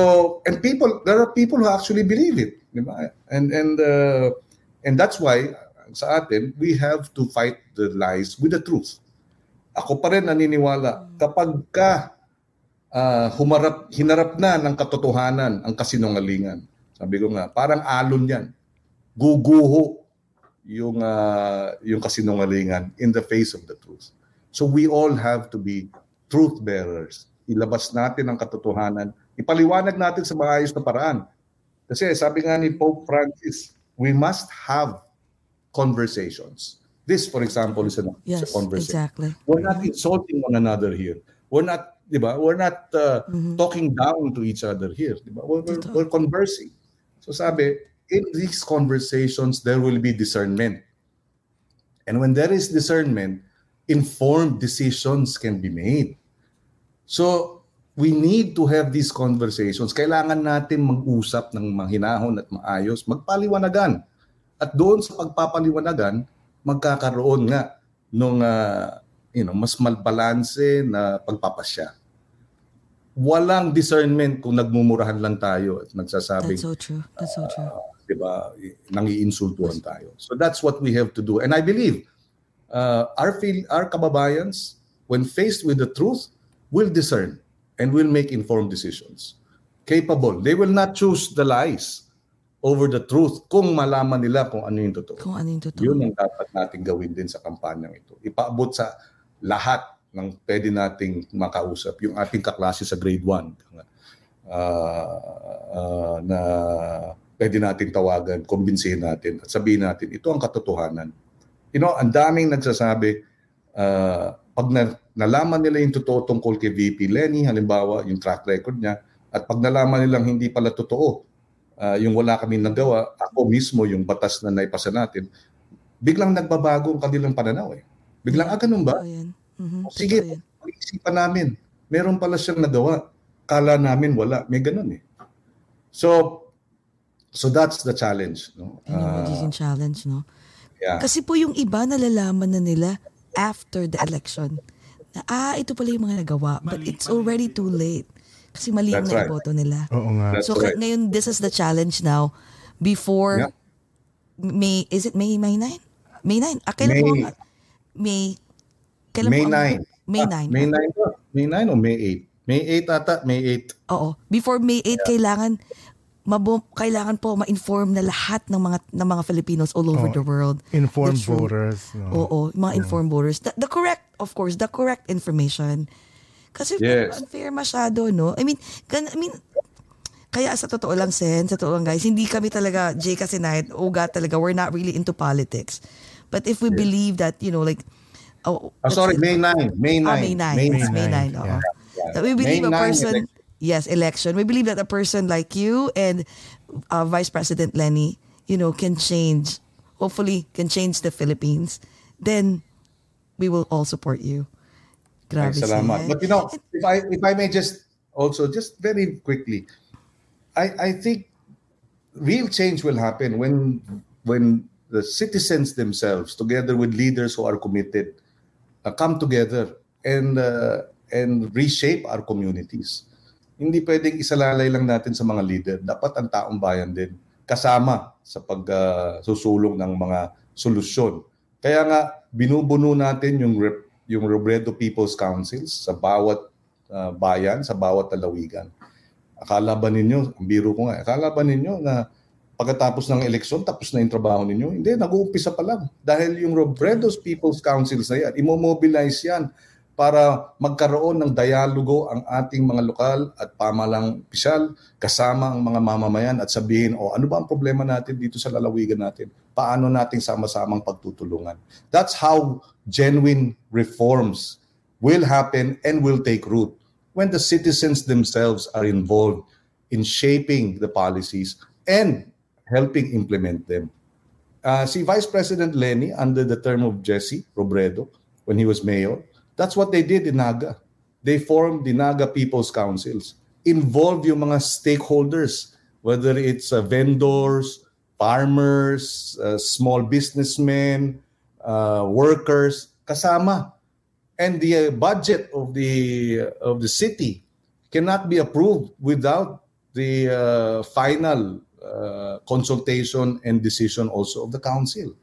and people, there are people who actually believe it. Di ba? And, and, uh, and that's why, sa atin, we have to fight the lies with the truth. Ako pa rin naniniwala, kapag ka uh, humarap, hinarap na ng katotohanan ang kasinungalingan, sabi ko nga, parang alon yan. Guguho yung, uh, yung kasinungalingan in the face of the truth. So we all have to be truth bearers. Ilabas natin ang katotohanan. Ipaliwanag natin sa maayos na paraan. Kasi sabi nga ni Pope Francis, we must have conversations. This, for example, is a, is a Yes, conversation. exactly. We're not insulting one another here. We're not di ba? We're not uh, mm-hmm. talking down to each other here, di ba? We're, we're, we're conversing. So sabi, in these conversations, there will be discernment. And when there is discernment, informed decisions can be made. So, we need to have these conversations. Kailangan natin mag-usap ng mahinahon at maayos, magpaliwanagan. At doon sa pagpapaliwanagan, magkakaroon nga nung uh, you know, mas malbalanse na pagpapasya. Walang discernment kung nagmumurahan lang tayo at nagsasabing That's so true. That's so true. Uh, 'di ba? Nangiinsultuhan tayo. So that's what we have to do. And I believe uh, our feel, our kababayans when faced with the truth will discern and will make informed decisions. Capable. They will not choose the lies over the truth kung malaman nila kung ano yung totoo. Kung ano yung totoo. Yun ang dapat nating gawin din sa kampanyang ito. Ipaabot sa lahat ng pwede nating makausap. Yung ating kaklase sa grade 1 uh, uh, na pwede nating tawagan, kumbinsihin natin at sabihin natin, ito ang katotohanan. You know, ang daming nagsasabi, uh, pag na, nalaman nila yung totoo tungkol kay VP Lenny, halimbawa, yung track record niya, at pag nalaman nilang hindi pala totoo, uh, yung wala kami nagawa, ako mismo, yung batas na naipasa natin, biglang nagbabago ang kanilang pananaw eh. Biglang, ah, ganun ba? Mm-hmm. Sige, pag-isipan namin. Meron pala siyang nagawa. Kala namin wala. May ganun eh. So, So that's the challenge. No? Magiging uh, challenge, no? Yeah. Kasi po yung iba nalalaman na nila after the election na ah, ito pala yung mga nagawa. But it's already too late. Kasi mali yung right. iboto nila. Oo nga. That's so right. ngayon, this is the challenge now. Before yeah. May, is it May, May 9? May 9. Ah, kailan May, po ang, May, kailan May po ang, 9. May 9. Ah, May 9 ba? May 9 o May 8? May 8 ata, May 8. Oo. Before May 8, yeah. kailangan mabum, kailangan po ma-inform na lahat ng mga ng mga Filipinos all over oh, the world. Informed voters. No. Oo, mga yeah. informed voters. The, the correct, of course, the correct information. Kasi yes. unfair masyado, no? I mean, gan, I mean, kaya sa totoo lang, Sen, sa totoo lang guys, hindi kami talaga, Jay kasi night, uga talaga, we're not really into politics. But if we yes. believe that, you know, like, oh, oh sorry, May 9. May 9. Ah, May 9. May 9. May 9. Yeah. Yeah. That we believe May a person, yes, election. We believe that a person like you and uh, Vice President Lenny, you know, can change, hopefully can change the Philippines. Then we will all support you. Grabe salamat. But you know, if I if I may just also just very quickly, I I think real change will happen when when the citizens themselves, together with leaders who are committed, uh, come together and uh, and reshape our communities hindi pwedeng isalalay lang natin sa mga leader. Dapat ang taong bayan din kasama sa pagsusulong uh, ng mga solusyon. Kaya nga binubuno natin yung yung Robredo People's Councils sa bawat uh, bayan, sa bawat lalawigan. Akala ba ninyo, ang biro ko nga, akala ba ninyo na pagkatapos ng eleksyon, tapos na yung trabaho ninyo? Hindi, nag-uumpisa pa lang. Dahil yung Robredo's People's Councils na yan, imomobilize yan para magkaroon ng dialogo ang ating mga lokal at pamalang pisyal kasama ang mga mamamayan at sabihin, oh, ano ba ang problema natin dito sa lalawigan natin? Paano nating sama-samang pagtutulungan? That's how genuine reforms will happen and will take root when the citizens themselves are involved in shaping the policies and helping implement them. Uh, si Vice President Lenny, under the term of Jesse Robredo, when he was mayor, That's what they did in Naga. They formed the Naga People's Councils. Involve yung mga stakeholders, whether it's uh, vendors, farmers, uh, small businessmen, uh, workers, kasama. And the uh, budget of the uh, of the city cannot be approved without the uh, final consultation and decision also of the council.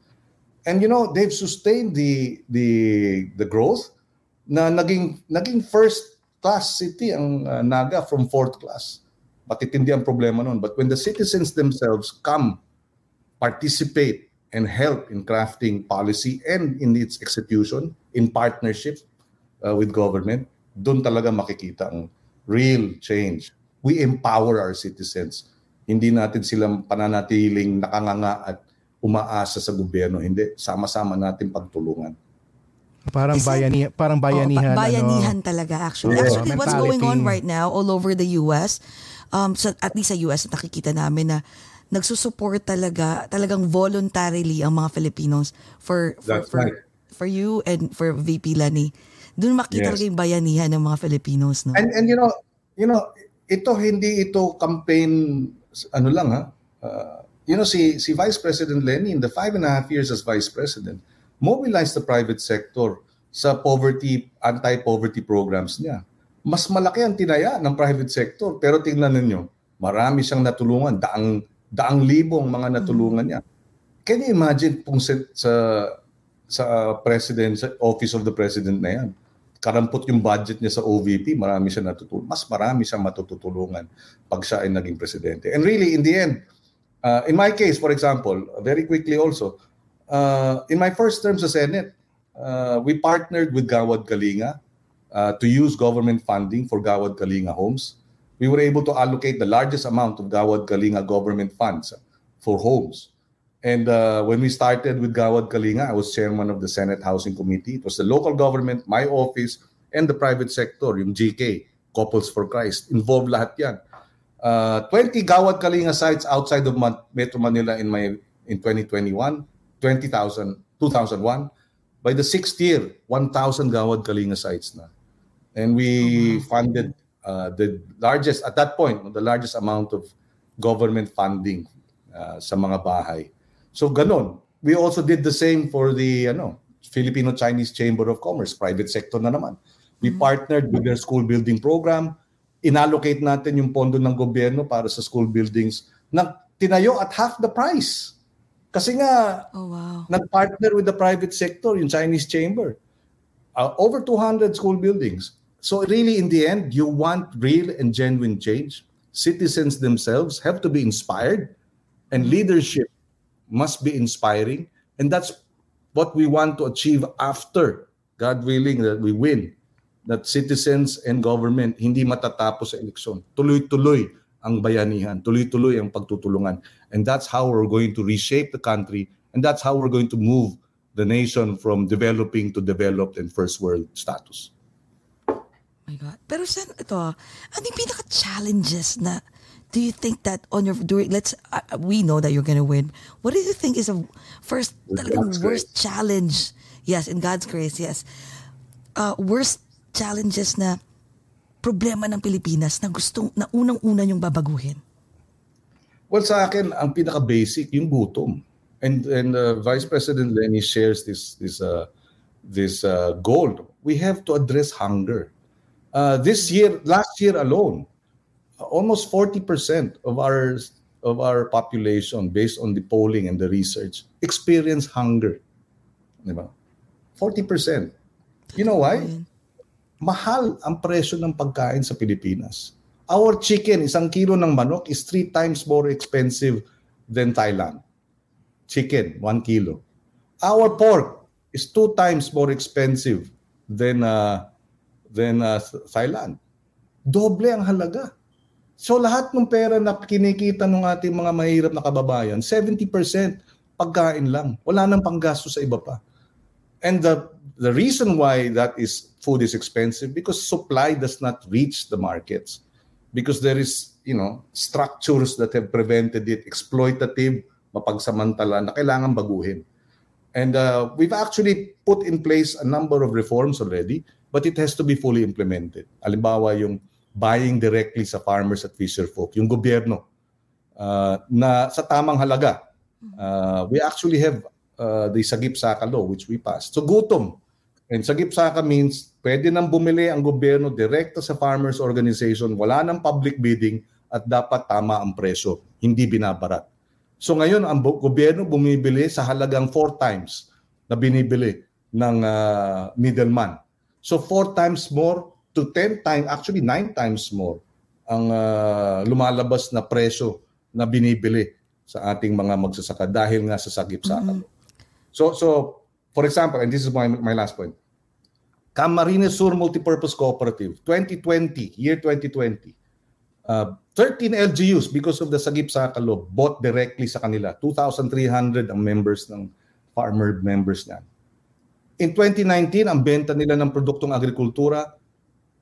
And you know they've sustained the the the growth na naging naging first class city ang uh, Naga from fourth class. Matitindi ang problema noon. But when the citizens themselves come, participate, and help in crafting policy and in its execution in partnership uh, with government, doon talaga makikita ang real change. We empower our citizens. Hindi natin silang pananatiling nakanganga at umaasa sa gobyerno. Hindi, sama-sama natin pagtulungan. Parang Is that- bayani, parang bayanihan. Oh, ba- bayanihan ano. talaga actually. Oo, actually, what's going on right now all over the US, um, sa, at least sa US, nakikita namin na nagsusupport talaga, talagang voluntarily ang mga Filipinos for for, That's for, right. for you and for VP Lani. Doon makita Yes. talaga yung bayanihan ng mga Filipinos. No? And and you know, you know, ito hindi ito campaign ano lang ha. Uh, you know si si Vice President Lenny in the five and a half years as Vice President mobilized the private sector sa poverty anti-poverty programs niya. Mas malaki ang tinaya ng private sector pero tingnan ninyo, marami siyang natulungan, daang daang libong mga natulungan niya. Can you imagine kung sa sa, sa president sa office of the president na yan? karampot yung budget niya sa OVP, marami siya natutulungan. Mas marami siya matutulungan pag siya ay naging presidente. And really, in the end, uh, in my case, for example, very quickly also, uh, in my first term sa Senate, uh, we partnered with Gawad Kalinga uh, to use government funding for Gawad Kalinga homes. We were able to allocate the largest amount of Gawad Kalinga government funds for homes. And uh, when we started with Gawad Kalinga, I was chairman of the Senate Housing Committee. It was the local government, my office, and the private sector, yung GK, Couples for Christ. Involved lahat yan. Uh, 20 Gawad Kalinga sites outside of Metro Manila in my in 2021, 20,000, 2001. By the sixth year, 1,000 Gawad Kalinga sites na. And we funded uh, the largest, at that point, the largest amount of government funding uh, sa mga bahay. So ganon. We also did the same for the ano, Filipino-Chinese Chamber of Commerce, private sector na naman. We partnered with their school building program. Inallocate natin yung pondo ng gobyerno para sa school buildings na tinayo at half the price. Kasi nga, oh wow. nag-partner with the private sector, yung Chinese Chamber. Uh, over 200 school buildings. So really, in the end, you want real and genuine change. Citizens themselves have to be inspired and leadership must be inspiring. And that's what we want to achieve after, God willing, that we win. That citizens and government hindi matatapos sa eleksyon. Tuloy-tuloy ang bayanihan. Tuloy-tuloy ang pagtutulungan. And that's how we're going to reshape the country. And that's how we're going to move the nation from developing to developed and first world status. my God. Pero sen, ito, ah, ano yung pinaka-challenges na do you think that on your, during, let's, uh, we know that you're gonna win. What do you think is a first, talagang worst challenge? Yes, in God's grace, yes. Uh, worst challenges na problema ng Pilipinas na gustong, na unang-una yung babaguhin. Well, sa akin, ang pinaka-basic, yung gutom. And and uh, Vice President Lenny shares this this uh, this uh, goal. We have to address hunger. Uh, this year, last year alone, almost 40% of our of our population, based on the polling and the research, experience hunger. Di ba? 40%. You know why? Mahal ang presyo ng pagkain sa Pilipinas. Our chicken, isang kilo ng manok is three times more expensive than Thailand. Chicken, one kilo. Our pork is two times more expensive than uh, than uh, Thailand. Doble ang halaga. So lahat ng pera na kinikita ng ating mga mahirap na kababayan, 70% pagkain lang. Wala nang panggasto sa iba pa. And the the reason why that is food is expensive because supply does not reach the markets because there is you know structures that have prevented it exploitative mapagsamantala na kailangan baguhin and uh, we've actually put in place a number of reforms already but it has to be fully implemented halimbawa yung buying directly sa farmers at fisherfolk yung gobyerno uh, na sa tamang halaga uh, we actually have uh, the Sagip Saka law which we passed. So gutom. And Sagip Saka means pwede nang bumili ang gobyerno direkta sa farmers organization, wala nang public bidding at dapat tama ang presyo, hindi binabarat. So ngayon ang gobyerno bumibili sa halagang four times na binibili ng uh, middleman. So four times more to 10 times, actually nine times more ang uh, lumalabas na presyo na binibili sa ating mga magsasaka dahil nga sa sagip saka. So so for example, and this is my my last point. Camarines Sur Multipurpose Cooperative 2020, year 2020. Uh, 13 LGUs because of the Sagip Saka law bought directly sa kanila. 2,300 ang members ng farmer members niyan. In 2019, ang benta nila ng produktong agrikultura,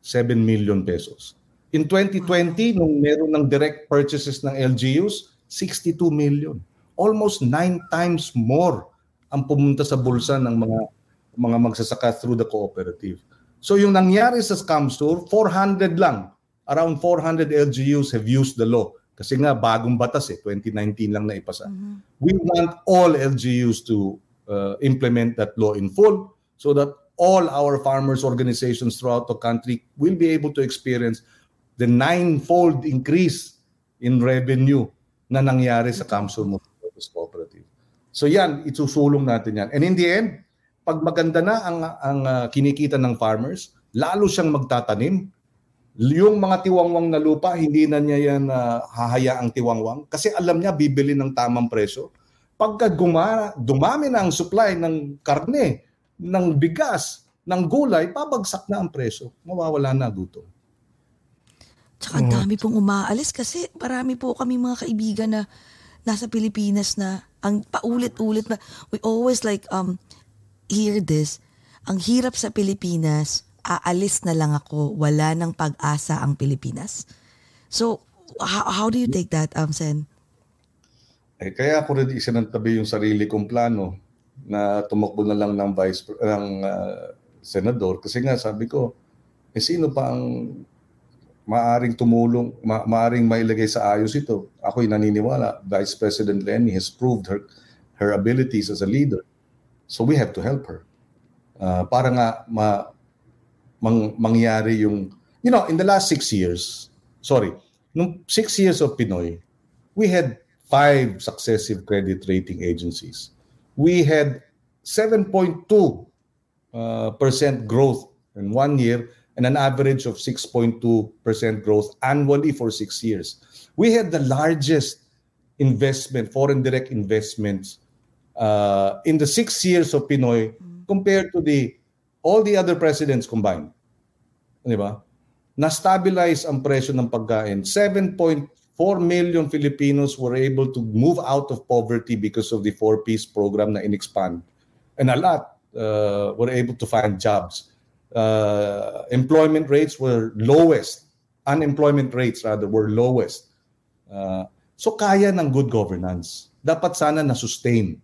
7 million pesos. In 2020, nung meron ng direct purchases ng LGUs, 62 million. Almost nine times more ang pumunta sa bulsa ng mga mga magsasaka through the cooperative. So yung nangyari sa scam store, 400 lang. Around 400 LGUs have used the law. Kasi nga bagong batas eh, 2019 lang na ipasa. Mm-hmm. We want all LGUs to uh, implement that law in full so that all our farmers organizations throughout the country will be able to experience the ninefold increase in revenue na nangyari sa Kamsul Multipurpose Cooperative. So yan, itusulong natin yan. And in the end, pag maganda na ang, ang uh, kinikita ng farmers, lalo siyang magtatanim. Yung mga tiwangwang na lupa, hindi na niya yan uh, hahayaang tiwangwang kasi alam niya bibili ng tamang presyo. Pagka guma, dumami na ang supply ng karne, ng bigas, ng gulay, pabagsak na ang presyo. Mawawala na gutom. Tsaka dami pong umaalis kasi marami po kami mga kaibigan na nasa Pilipinas na ang paulit-ulit na we always like um hear this, ang hirap sa Pilipinas, aalis na lang ako, wala nang pag-asa ang Pilipinas. So, how, how do you take that, um, Sen? Eh, kaya ako rin isinantabi yung sarili kong plano na tumakbo na lang ng vice ng uh, senador kasi nga sabi ko eh sino pa ang maaring tumulong ma- maaring mailagay sa ayos ito ako'y naniniwala Vice President Lenny has proved her her abilities as a leader So we have to help her. Uh, para nga ma, mang, mangyari yung, you know, in the last six years, sorry, nung six years of Pinoy, we had five successive credit rating agencies. We had 7.2 uh, percent growth in one year and an average of 6.2 percent growth annually for six years. We had the largest investment, foreign direct investments uh, in the six years of Pinoy compared to the all the other presidents combined. Di ba? Na-stabilize ang presyo ng pagkain. 7.4 million Filipinos were able to move out of poverty because of the four-piece program na in-expand. And a lot uh, were able to find jobs. Uh, employment rates were lowest. Unemployment rates rather were lowest. Uh, so kaya ng good governance. Dapat sana na-sustain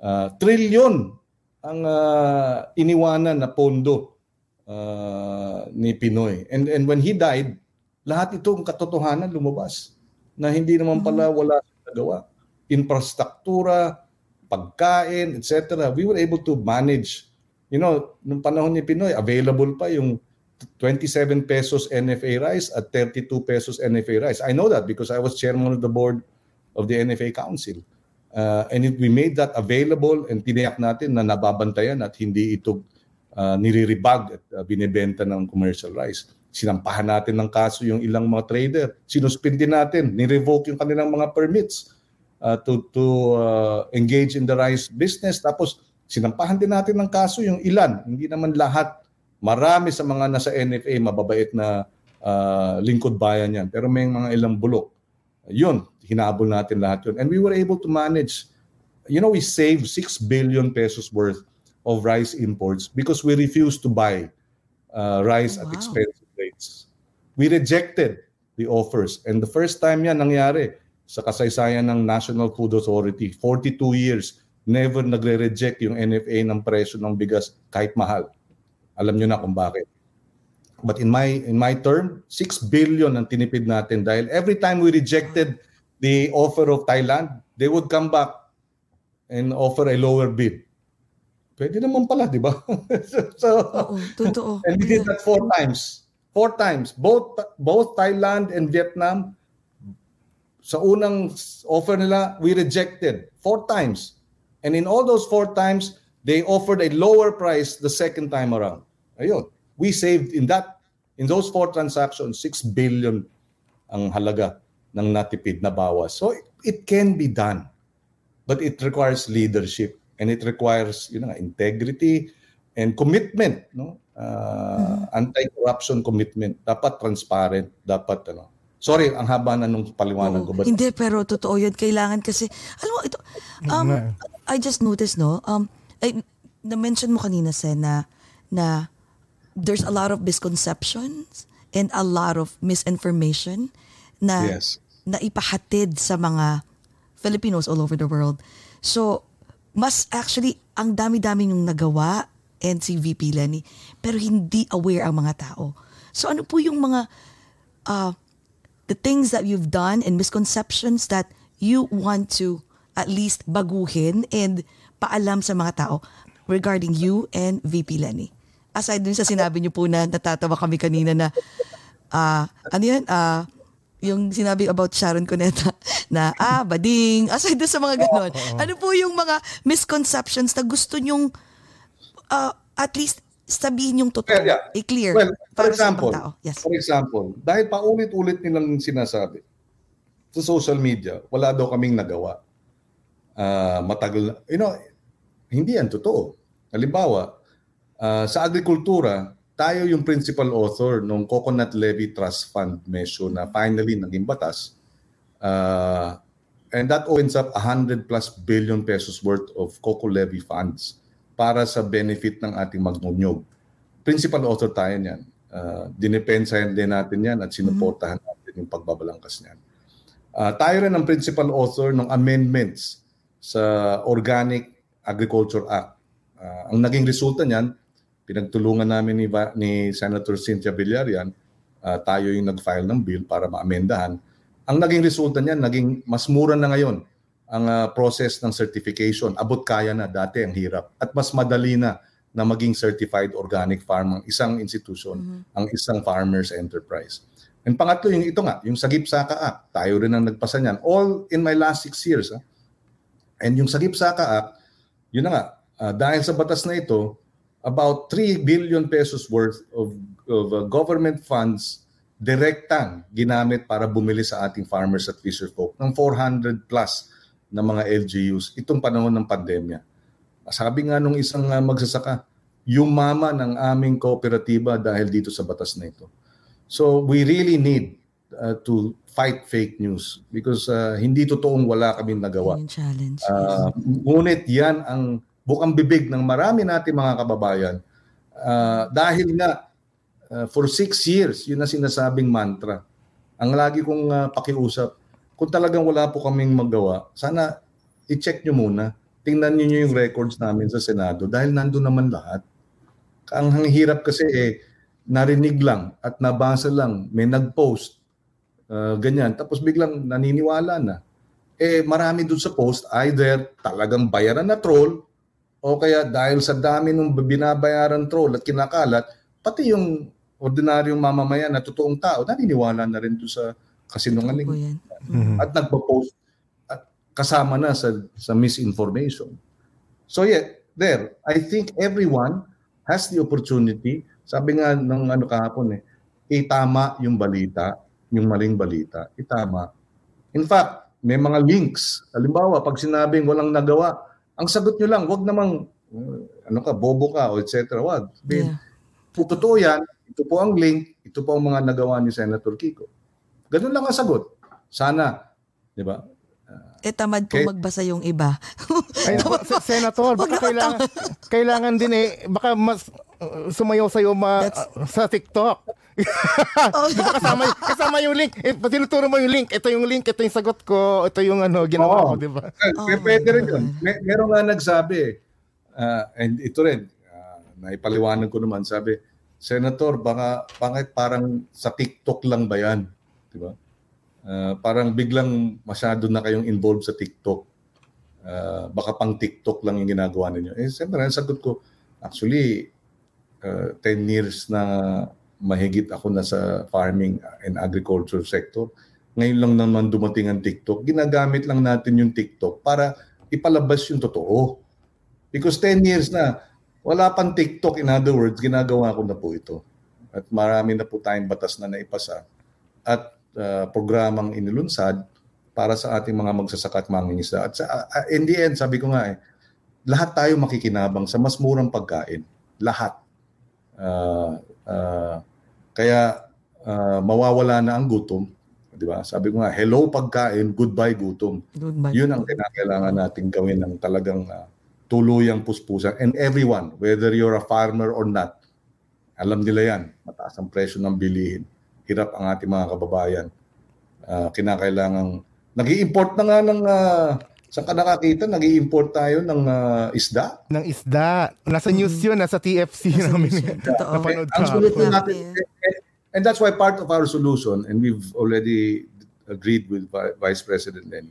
uh, trilyon ang uh, iniwanan na pondo uh, ni Pinoy. And and when he died, lahat ito ang katotohanan lumabas na hindi naman pala mm-hmm. wala nagawa. Infrastruktura, pagkain, etc. We were able to manage. You know, nung panahon ni Pinoy, available pa yung 27 pesos NFA rice at 32 pesos NFA rice. I know that because I was chairman of the board of the NFA Council. Uh, and it, we made that available and tiniyak natin na nababantayan at hindi ito uh, niriribag at uh, binebenta ng commercial rice. Sinampahan natin ng kaso yung ilang mga trader. Sinuspend din natin, nirevoke yung kanilang mga permits uh, to, to uh, engage in the rice business. Tapos sinampahan din natin ng kaso yung ilan. Hindi naman lahat. Marami sa mga nasa NFA mababait na uh, lingkod bayan yan. Pero may mga ilang bulok. Yun, hinabol natin lahat yun. And we were able to manage, you know, we saved 6 billion pesos worth of rice imports because we refused to buy uh, rice oh, wow. at expensive rates. We rejected the offers. And the first time yan nangyari sa kasaysayan ng National Food Authority, 42 years, never nagre-reject yung NFA ng presyo ng bigas kahit mahal. Alam nyo na kung bakit. But in my in my term, 6 billion ang tinipid natin dahil every time we rejected the offer of Thailand, they would come back and offer a lower bid. Pwede naman pala, di ba? *laughs* so, Oo, totoo. And we did that four times. Four times. Both both Thailand and Vietnam, sa unang offer nila, we rejected. Four times. And in all those four times, they offered a lower price the second time around. Ayun. We saved in that, in those four transactions, 6 billion ang halaga ng natipid na bawas. So it, it can be done. But it requires leadership and it requires you know integrity and commitment, no? Uh, anti-corruption commitment. Dapat transparent, dapat ano. Sorry, ang haba na nung paliwanag ko. But... Hindi, pero totoo yun. Kailangan kasi, alam mo, ito, um, I just noticed, no, um, ay, na-mention mo kanina, Sen, na, na there's a lot of misconceptions and a lot of misinformation na Yes. na ipahatid sa mga Filipinos all over the world. So, mas actually, ang dami-dami yung nagawa and si VP Lenny, pero hindi aware ang mga tao. So, ano po yung mga uh, the things that you've done and misconceptions that you want to at least baguhin and paalam sa mga tao regarding you and VP Lenny? Aside dun sa sinabi niyo po na natatawa kami kanina na ah ano yun? Ah, yung sinabi about Sharon Cuneta *laughs* na ah, bading. Aside dun sa mga ganon. Ano po yung mga misconceptions na gusto nyong ah, at least sabihin yung totoo, Yeah, yeah. i-clear Well, for example. Yes. for example, dahil paulit-ulit nilang sinasabi sa social media, wala daw kaming nagawa. Ah, matagal, na- you know, hindi yan totoo. Halimbawa, ah, sa agrikultura, tayo yung principal author ng Coconut Levy Trust Fund measure na finally naging batas. Ah, and that opens up 100 plus billion pesos worth of coco levy funds para sa benefit ng ating magnunyog. Principal author tayo niyan. Uh, dinepensahan din natin yan at sinuportahan natin yung pagbabalangkas niyan. Ah, tayo rin ang principal author ng amendments sa Organic Agriculture Act. Ah, ang naging resulta niyan, pinagtulungan namin ni, Va- ni Senator Cynthia Villarian, ah, tayo yung nag-file ng bill para maamendahan. Ang naging resulta niyan, naging mas mura na ngayon ang ah, process ng certification. Abot kaya na, dati ang hirap. At mas madali na na maging certified organic farm ang isang institution, ang isang farmer's enterprise. And pangatlo, yung ito nga, yung Sagip Saka Act. Tayo rin ang nagpasa niyan. All in my last six years. ah. And yung Sagip Saka Act, yun na nga, ah, dahil sa batas na ito, about 3 billion pesos worth of, of uh, government funds direktang ginamit para bumili sa ating farmers at fisherfolk ng 400 plus na mga LGUs itong panahon ng pandemya. Sabi nga nung isang uh, magsasaka, mama ng aming kooperatiba dahil dito sa batas na ito. So we really need uh, to fight fake news because uh, hindi totoong wala kaming nagawa. Challenge. Ah, ngunit yan ang bukang bibig ng marami nating mga kababayan Ah, dahil nga ah, for six years, yun na sinasabing mantra. Ang lagi kong ah, pakiusap, kung talagang wala po kaming magawa, sana i-check nyo muna. Tingnan nyo yung records namin sa Senado dahil nandun naman lahat. Ang ang hirap kasi eh, narinig lang at nabasa lang, may nag-post, ah, ganyan, tapos biglang naniniwala na eh marami dun sa post either talagang bayaran na troll o kaya dahil sa dami ng binabayaran troll at kinakalat, pati yung ordinaryong mamamayan na totoong tao, naniniwala na rin doon sa kasinungaling yan. at nagpo-post at kasama na sa sa misinformation. So yeah, there, I think everyone has the opportunity, sabi nga ng ano kahapon eh, itama yung balita, yung maling balita, itama. In fact, may mga links. Halimbawa, pag sinabing walang nagawa, ang sagot nyo lang, wag namang uh, ano ka, bobo ka o etc. Wag. Sabihin, Yeah. kung totoo yan, ito po ang link, ito po ang mga nagawa ni Senator Kiko. Ganun lang ang sagot. Sana, di ba? Eh, tamad po Okay. magbasa yung iba. *laughs* Ay, se- Senator, baka kailangan, kailangan din eh, baka mas uh, sumayaw sa'yo ma, That's- uh, sa TikTok. *laughs* Di ba kasama, kasama yung link. Eh, tinuturo mo yung link. Ito yung link, ito yung sagot ko, ito yung ano, ginawa Oo. ko, di ba? Eh, Oh *laughs* pwede rin yun. May, meron nga nagsabi, ah, and ito rin, ah, naipaliwanag ko naman, sabi, Senator, baka, bakit parang sa TikTok lang ba yan? Di ba? Ah, parang biglang masyado na kayong involved sa TikTok. Ah, baka pang TikTok lang yung ginagawa ninyo. Eh, siyempre, ang sagot ko, actually, uh, 10 years na mahigit ako na sa farming and agriculture sector. Ngayon lang naman dumating ang TikTok. Ginagamit lang natin yung TikTok para ipalabas yung totoo. Because 10 years na, wala pang TikTok. In other words, ginagawa ko na po ito. At marami na po tayong batas na naipasa. At uh, programang inilunsad para sa ating mga magsasaka at mangingisda. At sa, uh, in the end, sabi ko nga eh, lahat tayo makikinabang sa mas murang pagkain. Lahat. Ah, ah, kaya ah, mawawala na ang gutom. Di ba? Sabi ko nga, hello pagkain, goodbye gutom. Goodbye. Yun ang kinakailangan nating gawin ng talagang ah, tuluyang puspusan. And everyone, whether you're a farmer or not, alam nila yan, mataas ang presyo ng bilihin. Hirap ang ating mga kababayan. Uh, kinakailangan, nag import na nga ng, uh, saan ka nakakita, nag import tayo ng uh, isda? Ng isda. Nasa news yun, nasa TFC nasa namin. Totoo. Napanood ang ko. natin, and that's why part of our solution, and we've already agreed with Vice President Lenny,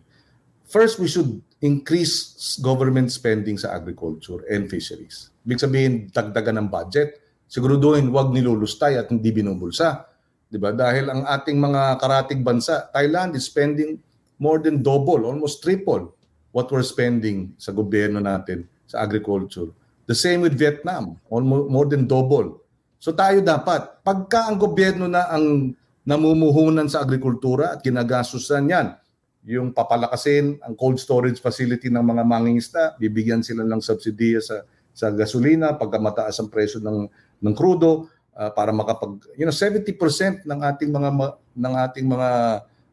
first we should increase government spending sa agriculture and fisheries. Ibig sabihin, dagdagan ng budget. Siguraduhin, wag nilulustay at hindi binubulsa. 'Di ba? Dahil ang ating mga karatig bansa, Thailand is spending more than double, almost triple what we're spending sa gobyerno natin sa agriculture. The same with Vietnam, almost more than double. So tayo dapat, pagka ang gobyerno na ang namumuhunan sa agrikultura at ginagastusan yan, yung papalakasin ang cold storage facility ng mga mangingisda, bibigyan sila ng subsidiya sa sa gasolina pagka mataas ang presyo ng ng crudo uh, para makapag you know 70% ng ating mga ng ating mga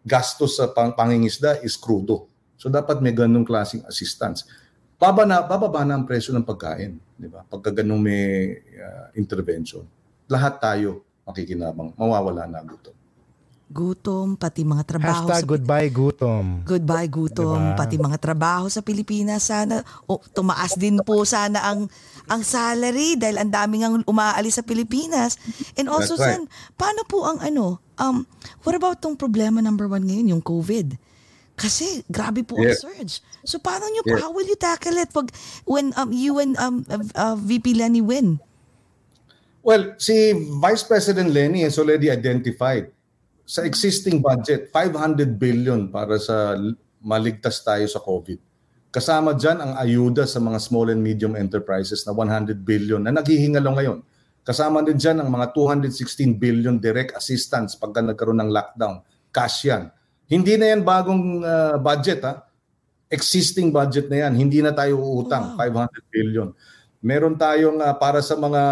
gastos sa pang, pangingisda is crudo. So dapat may ganung klaseng assistance. Baba na bababa na ang presyo ng pagkain, di ba? Pagka ganung may uh, intervention, lahat tayo makikinabang, mawawala na gutom gutom, pati mga trabaho Hashtag sa goodbye gutom. Goodbye gutom, Diba? pati mga trabaho sa Pilipinas sana o tumaas din po sana ang ang salary dahil ang daming ang umaalis sa Pilipinas. And also That's right. san, paano po ang ano, um what about tong problema number one ngayon, yung COVID? Kasi grabe po Yes. ang surge. So paano nyo po, Yes. how will you tackle it pag when um, you and um, uh, uh, VP Lenny win? Well, si Vice President Lenny has already identified sa existing budget, 500 billion para sa maligtas tayo sa COVID. Kasama dyan ang ayuda sa mga small and medium enterprises na 100 billion na naghihingalo ngayon. Kasama din dyan ang mga 216 billion direct assistance pagka nagkaroon ng lockdown. Cash yan. Hindi na yan bagong uh, budget ha. Existing budget na yan. Hindi na tayo uutang. Wow. 500 billion. Meron tayong uh, para sa mga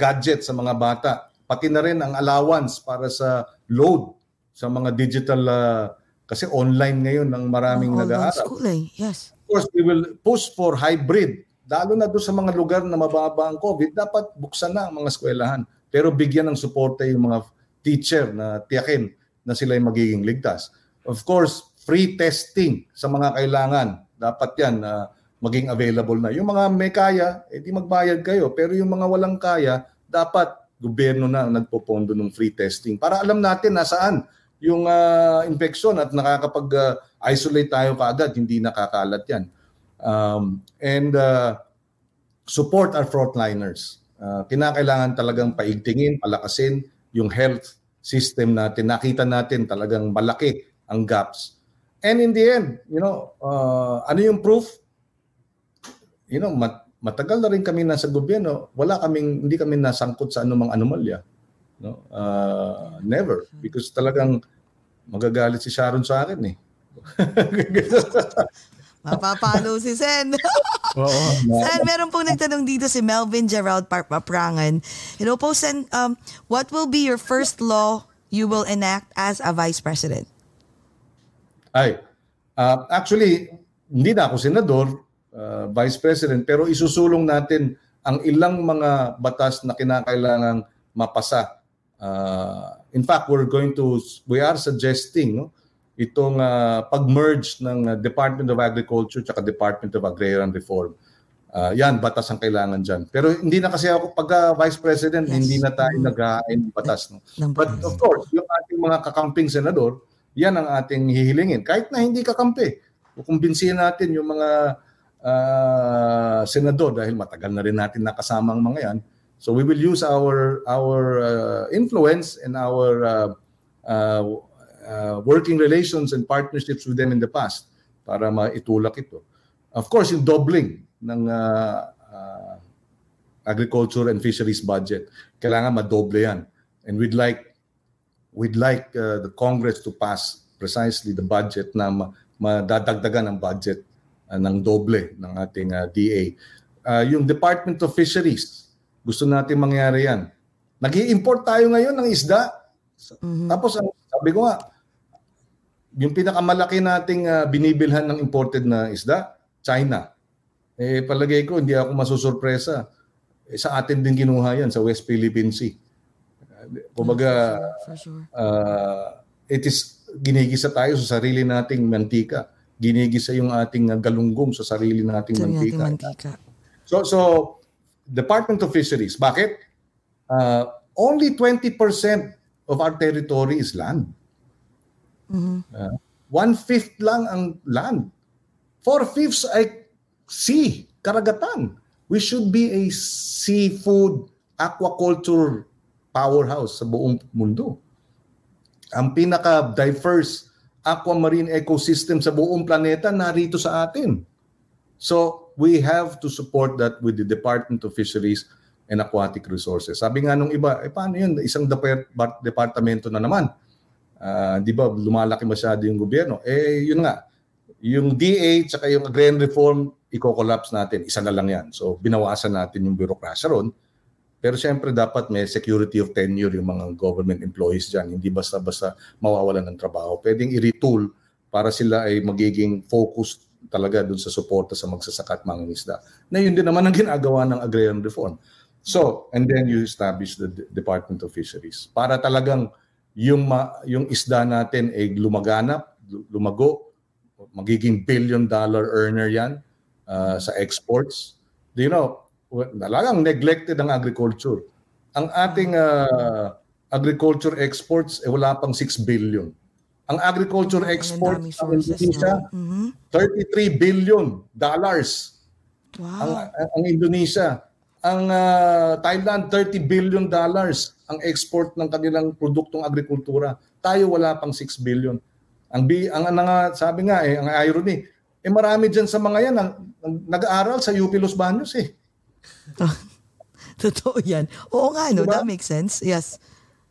gadget sa mga bata. Pati na rin ang allowance para sa load sa mga digital uh, kasi online ngayon ng maraming Ang online nag-aaral. school eh, yes. Of course, we will push for hybrid. Lalo na doon sa mga lugar na mababa ang COVID, dapat buksan na ang mga eskwelahan. Pero bigyan ng suporta yung mga teacher na tiyakin na sila ay magiging ligtas. Of course, free testing sa mga kailangan. Dapat yan na uh, maging available na. Yung mga may kaya, edi magbayad kayo. Pero yung mga walang kaya, dapat gobyerno na nagpopondo ng free testing para alam natin nasaan yung uh, infection at nakakapag-isolate uh, tayo kaagad, hindi nakakalat yan. Um, and uh, support our frontliners. Uh, kinakailangan talagang paigtingin, palakasin yung health system natin. Nakita natin talagang malaki ang gaps. And in the end, you know, uh, ano yung proof? You know, mat- matagal na rin kami nasa gobyerno, wala kaming hindi kami nasangkot sa anumang anomalya. No? Uh, never because talagang magagalit si Sharon sa akin eh. *laughs* Mapapalo si Sen. *laughs* Oo. Sen, meron pong nagtanong dito si Melvin Gerald Paprangan. Hello po, Sen. Um, what will be your first law you will enact as a Vice President? Ay, uh, actually, hindi na ako senador, uh, Vice President, pero isusulong natin ang ilang mga batas na kinakailangang mapasa. Uh, in fact, we're going to, we are suggesting no, itong uh, pag-merge ng uh, Department of Agriculture at Department of Agrarian Reform. Uh, yan, batas ang kailangan dyan. Pero hindi na kasi ako, pagka Vice President, Yes. hindi na tayo nag-hain ng batas. No? But of course, yung ating mga kakamping senador, yan ang ating hihilingin. Kahit na hindi kakampi, kukumbinsihin natin yung mga uh, senador dahil matagal na rin natin nakasama ang mga yan. So we will use our our uh, influence and our uh, uh, uh, working relations and partnerships with them in the past para maitulak ito. Of course, yung doubling ng uh, uh, agriculture and fisheries budget, kailangan madoble yan. And we'd like we'd like uh, the Congress to pass precisely the budget na ma- madadagdagan ang budget uh, ng doble ng ating uh, DA. Uh, yung Department of Fisheries, gusto natin mangyari yan. nag import tayo ngayon ng isda. Mhm. Tapos sabi ko nga, yung pinakamalaki nating uh, binibilhan ng imported na isda, China. Eh, palagay ko, hindi ako masusurpresa. Eh, sa atin din kinuha yan, sa West Philippine Sea. Kumbaga, For sure. uh, it is ginigisa tayo sa sarili nating mantika. Ginigisa yung ating uh, galunggong sa sarili nating ating mantika. So, so Department of Fisheries, bakit? Uh, only 20% of our territory is land. Uh, one-fifth lang ang land. Four-fifths ay sea, karagatan. We should be a seafood aquaculture powerhouse sa buong mundo. Ang pinaka-diverse aquamarine ecosystem sa buong planeta narito sa atin. So, we have to support that with the Department of Fisheries and Aquatic Resources. Sabi nga nung iba, eh paano yun? Isang depart- departamento na naman. Ah, di ba, lumalaki masyado yung gobyerno. Eh, yun nga, yung DA tsaka yung agrarian reform, i-collapse natin. Isa na lang yan. So, binawasan natin yung bureaucracy ron. Pero siyempre dapat may security of tenure yung mga government employees dyan. Hindi basta-basta mawawalan ng trabaho. Pwedeng i-retool para sila ay magiging focused talaga dun sa suporta sa magsasaka at mangingisda. Na yun din naman ang ginagawa ng agrarian reform. So, and then you establish the Department of Fisheries para talagang yung ma- yung isda natin ay lumaganap, lu- lumago, magiging billion dollar earner yan uh, sa exports. Do you know, talagang neglected ang agriculture. Ang ating uh, agriculture exports, eh, wala pang 6 billion. Ang agriculture Ang ng sources, Indonesia? Mhm. 33 billion dollars ang, Wow. ang Indonesia. Ang ah, Thailand, 30 billion dollars ang export ng kanilang produktong agrikultura. Tayo wala pang 6 billion. Ang, bi, ang, ang, ang- sabi nga eh, ang irony, eh marami dyan sa mga yan ang, ang nag-aaral sa UP Los Baños eh. *laughs* Totoo yan. Oo nga, no? Diba? That makes sense. Yes.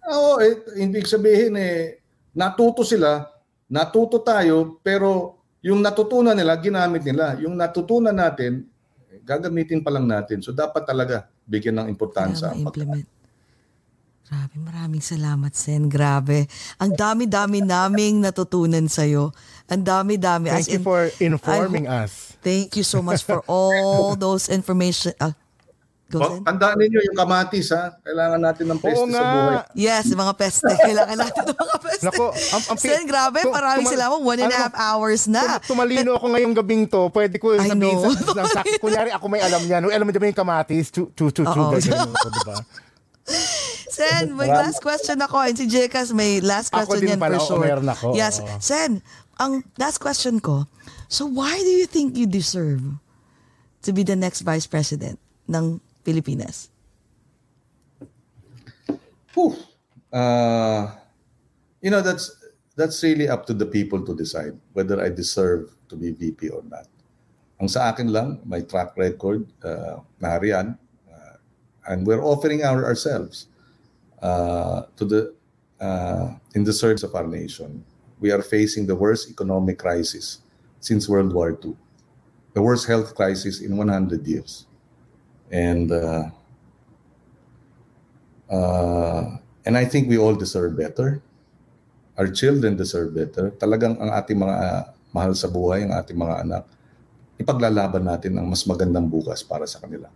Oo, eh, hindi sabihin eh, natuto sila, natuto tayo, pero yung natutunan nila, ginamit nila. Yung natutunan natin, gagamitin pa lang natin. So dapat talaga bigyan ng importansya. Kailangan ma-implement. Grabe, maraming salamat, Sen. Grabe. Ang dami-dami naming natutunan sa'yo. Ang dami-dami. As Thank you in, for informing I us. Thank you so much for all those information. Ah, go, Oh, tandaan ninyo yung kamatis ha. Kailangan natin ng peste Oo sa buhay. nga. Yes, mga peste. *laughs* Kailangan natin ng mga peste. Nako, ang- ang Sen, grabe. tu- Maraming tuma- salamat. One and a ano, half hours na. Tum- tumalino ako ngayong gabing to. Pwede ko I sabihin know. sa, sa, sa, *laughs* kunyari ako may alam niyan. Alam mo dyan yung kamatis, chu, chu, chu, chu, diba? Sen, *laughs* may last question ako. And si Jekas may last Ako question din yan pala. for Oo, sure. meron ako. Yes. Sen, ang last question ko. So why do you think you deserve to be the next vice president ng Pilipinas? Uh, you know, that's that's really up to the people to decide whether I deserve to be VP or not. Ang sa akin lang, my track record, uh, nariyan, uh, and we're offering our, ourselves uh, to the uh, in the service of our nation. We are facing the worst economic crisis since World War II, the worst health crisis in 100 years, and uh, uh, and I think we all deserve better. Our children deserve better. Talagang ang ating mga uh, mahal sa buhay, ang ating mga anak, ipaglalaban natin ang mas magandang bukas para sa kanila.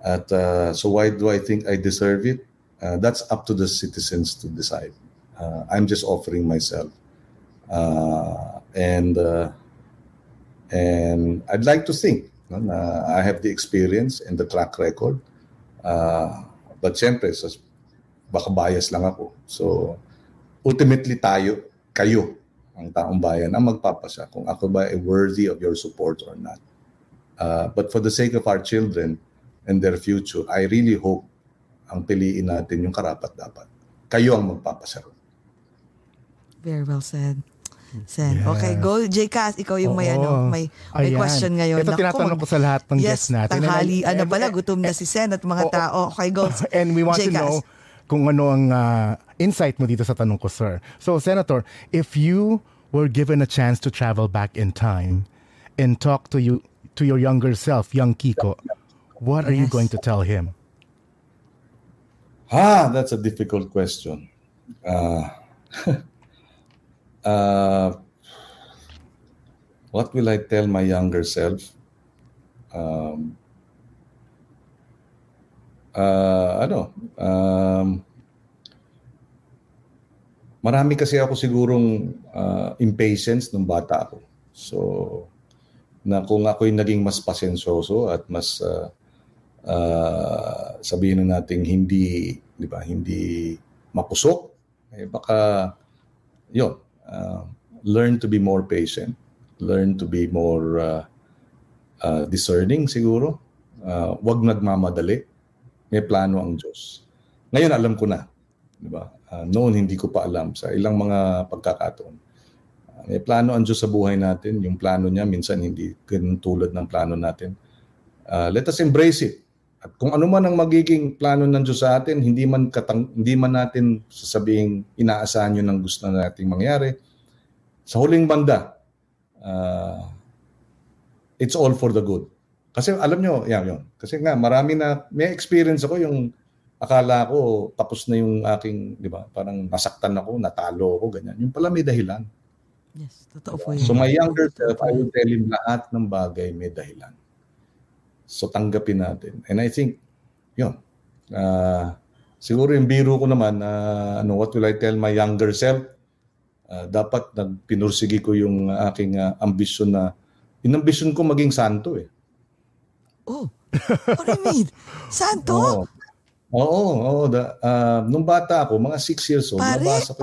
At uh, so why do I think I deserve it? Uh, that's up to the citizens to decide. Uh, I'm just offering myself. Uh, and uh, and I'd like to think no, na I have the experience and the track record. Uh, but syempre, sa, baka bias lang ako. So, ultimately tayo, kayo, ang taong bayan, ang magpapasya kung ako ba ay worthy of your support or not. Uh, but for the sake of our children and their future, I really hope ang piliin natin yung karapat-dapat. Kayo ang magpapasya. ron. Very well said. Sen. Yes. Okay, go Jcas. Ikaw yung may Oo. ano, may, may Ayan. question ngayon. Ito Naku, tinatanong ko sa lahat ng yes, guests natin. tanghali. Ano and- pala, and- gutom na si Sen at mga Oo. tao. Okay, go. *laughs* And we want to Jcas. know kung ano ang ah, insight mo dito sa tanong ko, sir. So, Senator, if you were given a chance to travel back in time and talk to you to your younger self, young Kiko, what are you Yes. going to tell him? Ah, that's a difficult question. Uh, *laughs* uh, what will I tell my younger self? um, uh, ano, um, marami kasi ako sigurong uh, impatience nung bata ako. So, na kung ako'y naging mas pasensoso at mas uh, uh, sabihin na natin hindi, di ba, hindi mapusok, eh baka, yun, uh, learn to be more patient, learn to be more uh, uh, discerning siguro, uh, wag nagmamadali, may plano ang Diyos. Ngayon alam ko na, di ba? Uh, noon hindi ko pa alam sa ilang mga pagkakataon may plano ang Diyos sa buhay natin. Yung plano niya minsan hindi ganun tulad ng plano natin. Uh, let us embrace it. At kung ano man ang magiging plano ng Diyos sa atin, hindi man katang, hindi man natin sasabing inaasahan yun ang gusto nating mangyari. Sa huling banda, uh, it's all for the good. Kasi alam nyo, yan yun. Kasi nga, marami na, may experience ako yung akala ko tapos na yung aking, di ba, parang nasaktan ako, natalo ako, ganyan. Yung pala may dahilan. Yes, totoo po yun. So my younger self, I will tell him lahat ng bagay may dahilan. So tanggapin natin. And I think, yun. Uh, siguro yung biro ko naman, uh, ano, what will I tell my younger self? Uh, dapat nagpinursigi ko yung aking uh, ambisyon na, inambisyon ko maging santo eh. Oh, what do you mean? Santo? Oo. Oo, oo. Da, uh, nung bata ako, mga 6 years old, Pare? nabasa ko.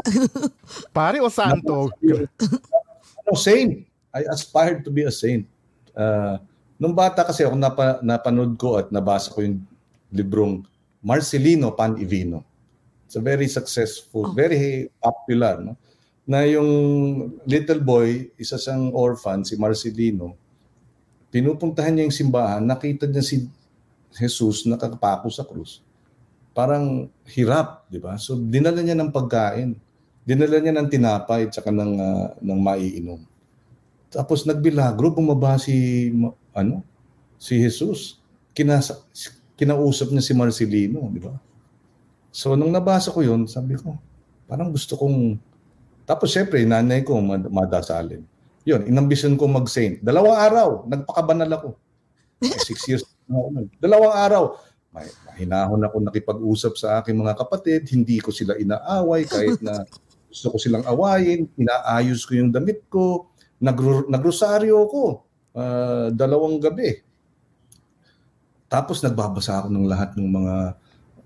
*laughs* Pare o santo? ano, saint. I aspired to be a saint. Uh, nung bata kasi ako, napa, napanood ko at nabasa ko yung librong Marcelino Pan Ivino. It's a very successful, oh. very popular. No? Na yung little boy, isa siyang orphan, si Marcelino, pinupuntahan niya yung simbahan, nakita niya si Jesus nakapako sa krus parang hirap, di ba? So dinala niya ng pagkain. Dinala niya ng tinapay at saka ng, uh, ng maiinom. Tapos nagbilagro, bumaba si, ano, si Jesus. Kinasa, kinausap niya si Marcelino, di ba? So nung nabasa ko yun, sabi ko, parang gusto kong, tapos syempre, nanay ko madasalin. Yun, inambisyon ko mag-saint. Dalawang araw, nagpakabanal ako. Six years Dalawang araw, may, mahinahon ako nakipag-usap sa aking mga kapatid, hindi ko sila inaaway kahit na gusto ko silang awayin, inaayos ko yung damit ko, nagro, nagrosaryo ko uh, dalawang gabi. Tapos nagbabasa ako ng lahat ng mga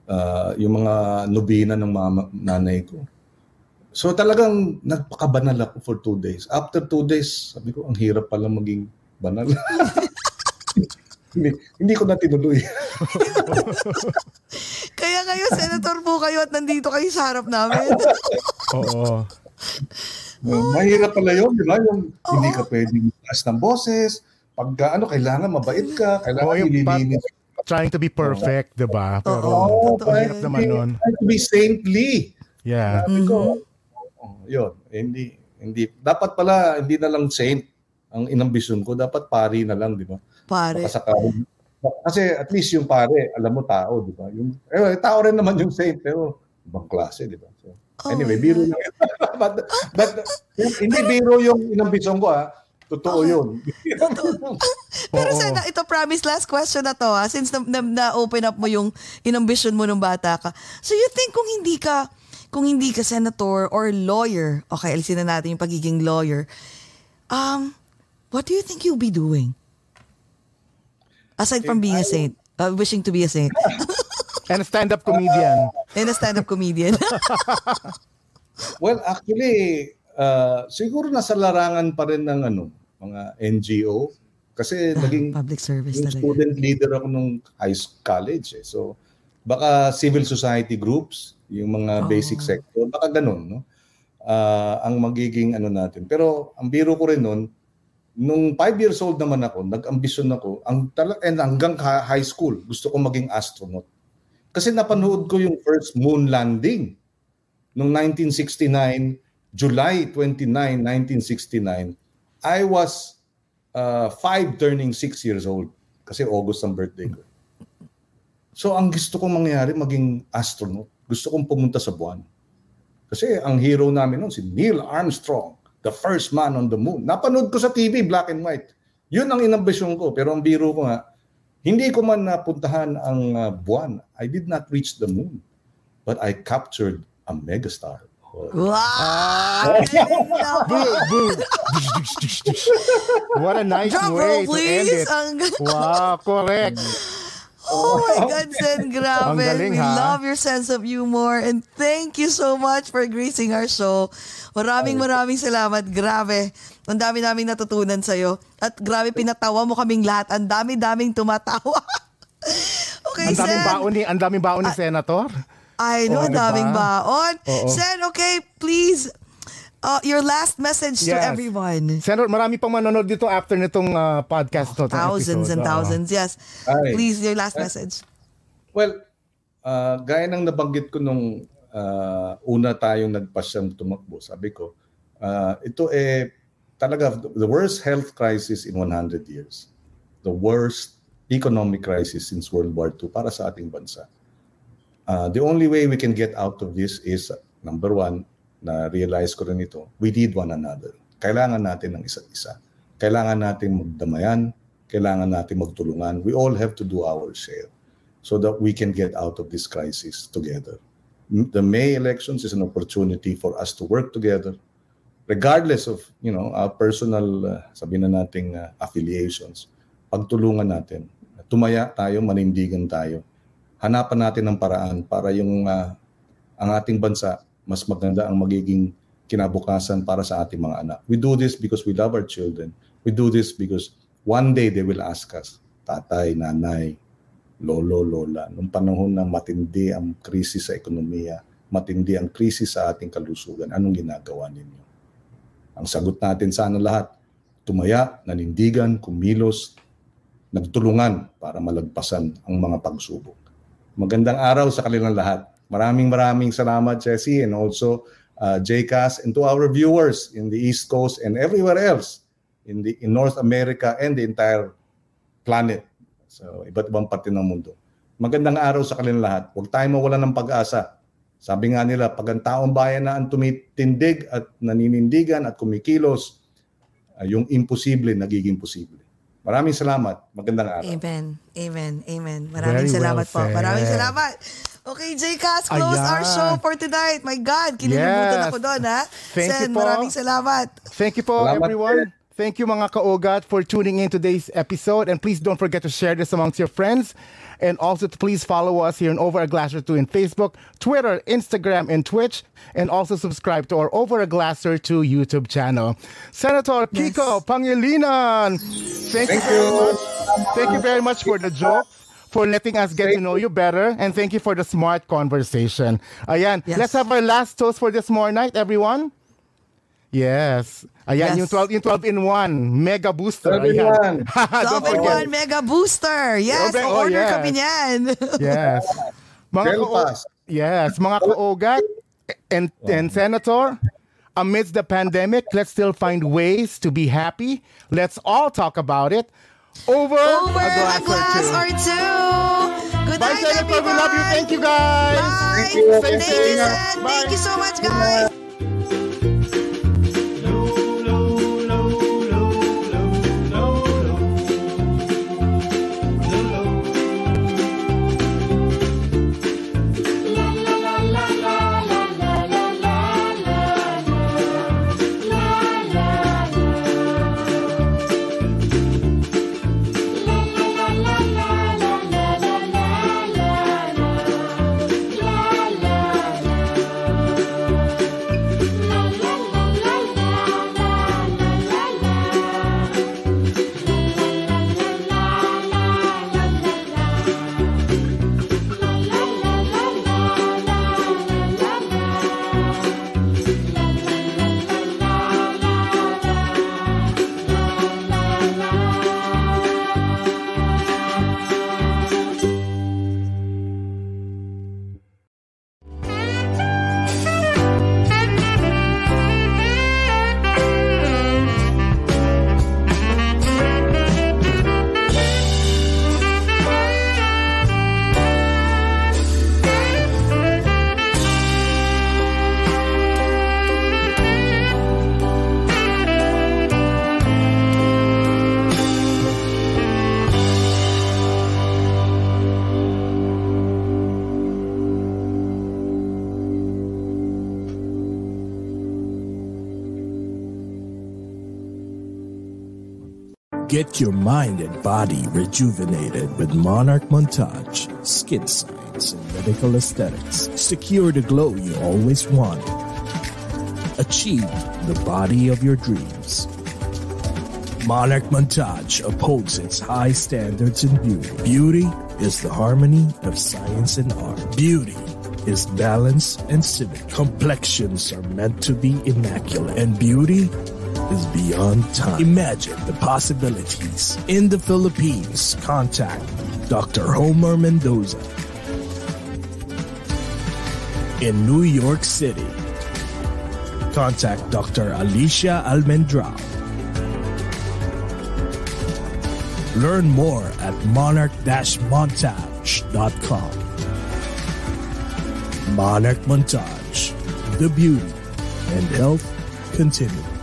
uh, yung mga nobina ng mga nanay ko. So talagang nagpakabanal ako for two days. After two days, sabi ko, ang hirap pala maging banal. *laughs* hindi, hindi ko na tinuloy. *laughs* Kaya ngayon, senator po kayo at nandito kayo sa harap namin. Oo. *laughs* Oh, mahirap pala yun, di ba? Yung Oo. hindi ka pwedeng taas ng boses. Pag ano, kailangan mabait ka, kailangan Oo, yung ililinis. Trying to be perfect, di ba? Pero Oo, mahirap naman nun. Trying to be saintly. Yeah. Sabi ko, oh, yun, hindi, hindi, dapat pala, hindi na lang saint ang inambisyon ko, dapat pari na lang, di ba? Pare. Makasakarin. Kasi at least yung pare, alam mo tao, di ba? Yung, eh, tao rin naman yung saint, pero ibang klase, di ba? So, oh anyway, biro lang. *laughs* but, but, hindi biro yung inambisyon ko, ha? Totoo okay. yun. *laughs* Pero sana, ito promise, last question na to ha, since na, na, na-open up mo yung inambition mo nung bata ka. So you think kung hindi ka, kung hindi ka senator or lawyer, okay, alisin na natin yung pagiging lawyer, um, what do you think you'll be doing? Aside from being a saint, uh, wishing to be a saint. *laughs* And a stand-up comedian. And a stand-up comedian. *laughs* well, actually, uh, siguro nasa larangan pa rin ng ano, mga NGO. Kasi ah, naging public service yung student leader ako nung high college. Eh. So, baka civil society groups, yung mga oh. basic sector, baka ganun, no? Uh, ang magiging ano natin. Pero ang biro ko rin noon, nung 5 years old naman ako, nag-ambisyon ako, ang and hanggang high school, gusto ko maging astronaut. Kasi napanood ko yung first moon landing nung 1969, July 29, 1969. I was uh, five turning 6 years old kasi August ang birthday ko. So ang gusto kong mangyari, maging astronaut. Gusto kong pumunta sa buwan. Kasi ang hero namin noon si Neil Armstrong the first man on the moon. Napanood ko sa TV, black and white. Yun ang inambisyon ko. Pero ang biro ko nga, hindi ko man napuntahan ang uh, buwan. I did not reach the moon. But I captured a megastar. Wow! *laughs* Ah. Boo, boo. What a nice Drum way roll, to end please! it. Ang, Wow, correct. oh my God, Sen, grabe. Galing, We ha? love your sense of humor and thank you so much for gracing our show. Maraming maraming salamat. Grabe. Ang dami naming natutunan sa'yo. At grabe, pinatawa mo kaming lahat. Ang dami-daming tumatawa. *laughs* okay, Ang daming Sen. baon ni, ang daming baon ni Senator. I know, Oo, ang daming diba? baon. Oo. Sen, okay, please, uh, your last message to Yes. everyone. Senator, marami pang manonood dito after nitong uh, podcast to. itong Thousands and episode. Oo. thousands, yes. Ay. Please, your last message. Well, uh, gaya ng nabanggit ko nung uh, una tayong nagpasyang tumakbo, sabi ko, uh, ito eh talaga the worst health crisis in 100 years. The worst economic crisis since World War II para sa ating bansa. Uh, the only way we can get out of this is, number one, na realize ko rin ito, we need one another. Kailangan natin ng isa't isa. Kailangan natin magdamayan, kailangan natin magtulungan. We all have to do our share so that we can get out of this crisis together. The May elections is an opportunity for us to work together, regardless of you know our personal, uh, sabi na nating uh, affiliations. Pagtulungan natin, tumaya tayo, manindigan tayo. Hanapan natin ng paraan para yung uh, ang ating bansa mas maganda ang magiging kinabukasan para sa ating mga anak. We do this because we love our children. We do this because one day they will ask us, tatay, nanay, lolo, lola, nung panahon na matindi ang krisis sa ekonomiya, matindi ang krisis sa ating kalusugan, anong ginagawa ninyo? Ang sagot natin sana lahat, tumaya, nanindigan, kumilos, nagtulungan para malagpasan ang mga pagsubok. Magandang araw sa kanilang lahat. Maraming maraming salamat, Jesse, and also uh, JCAS, and to our viewers in the East Coast and everywhere else in the in North America and the entire planet. So, iba't ibang parte ng mundo. Magandang araw sa kanilang lahat. Huwag tayong mawalan ng pag-asa. Sabi nga nila, pag ang taong bayan na ang tumitindig at naninindigan at kumikilos, uh, yung imposible nagiging posible. Maraming salamat. Magandang araw. Amen. Amen. Amen. Maraming Very salamat well po. Maraming salamat. Okay, Jcas, close Ayan. our show for tonight. My God, kinilimutan Yes. ako doon, ha? Thank Sen, you po. maraming salamat. Thank you po, Salamat, everyone. sir. Thank you, mga kaugat, for tuning in today's episode. And please don't forget to share this amongst your friends. And also please follow us here on Over a Glass or Two in Facebook, Twitter, Instagram, and Twitch. And also subscribe to our Over a Glass or Two YouTube channel. Senator Kiko Pangilinan, thank, you very much. Thank you very much for the joke. For letting us get to know you better, and thank you for the smart conversation. Ayan, Yes. let's have our last toast for this more night, everyone. Yes. Ayan, Yes. yung 12 yung 12 in 1 mega booster. 12 in one. *laughs* Don't Double forget. one mega booster. Yes, Okay, oh, order yes. kami niyan. *laughs* Yes. Mga Gel kao- Yes, mga kaugat and and senator, amidst the pandemic, let's still find ways to be happy. Let's all talk about it. Over, Over a glass, a glass or or two. two. Good Bye, night, Senator. We love you. Thank you, guys. Bye. Thank you. Thank you, Sen. Bye. Thank you so much, guys. Mind and body rejuvenated with Monarch Montage, Skin Science and Medical Aesthetics. Secure the glow you always wanted. Achieve the body of your dreams. Monarch Montage upholds its high standards in beauty. Beauty is the harmony of science and art. Beauty is balance and symmetry. Complexions are meant to be immaculate, and beauty is beyond time. Imagine the possibilities. In the Philippines, contact Dr. Homer Mendoza. In New York City, contact Dr. Alicia Almendrao. Learn more at monarch-montage.com. Monarch Montage, the beauty and health continue.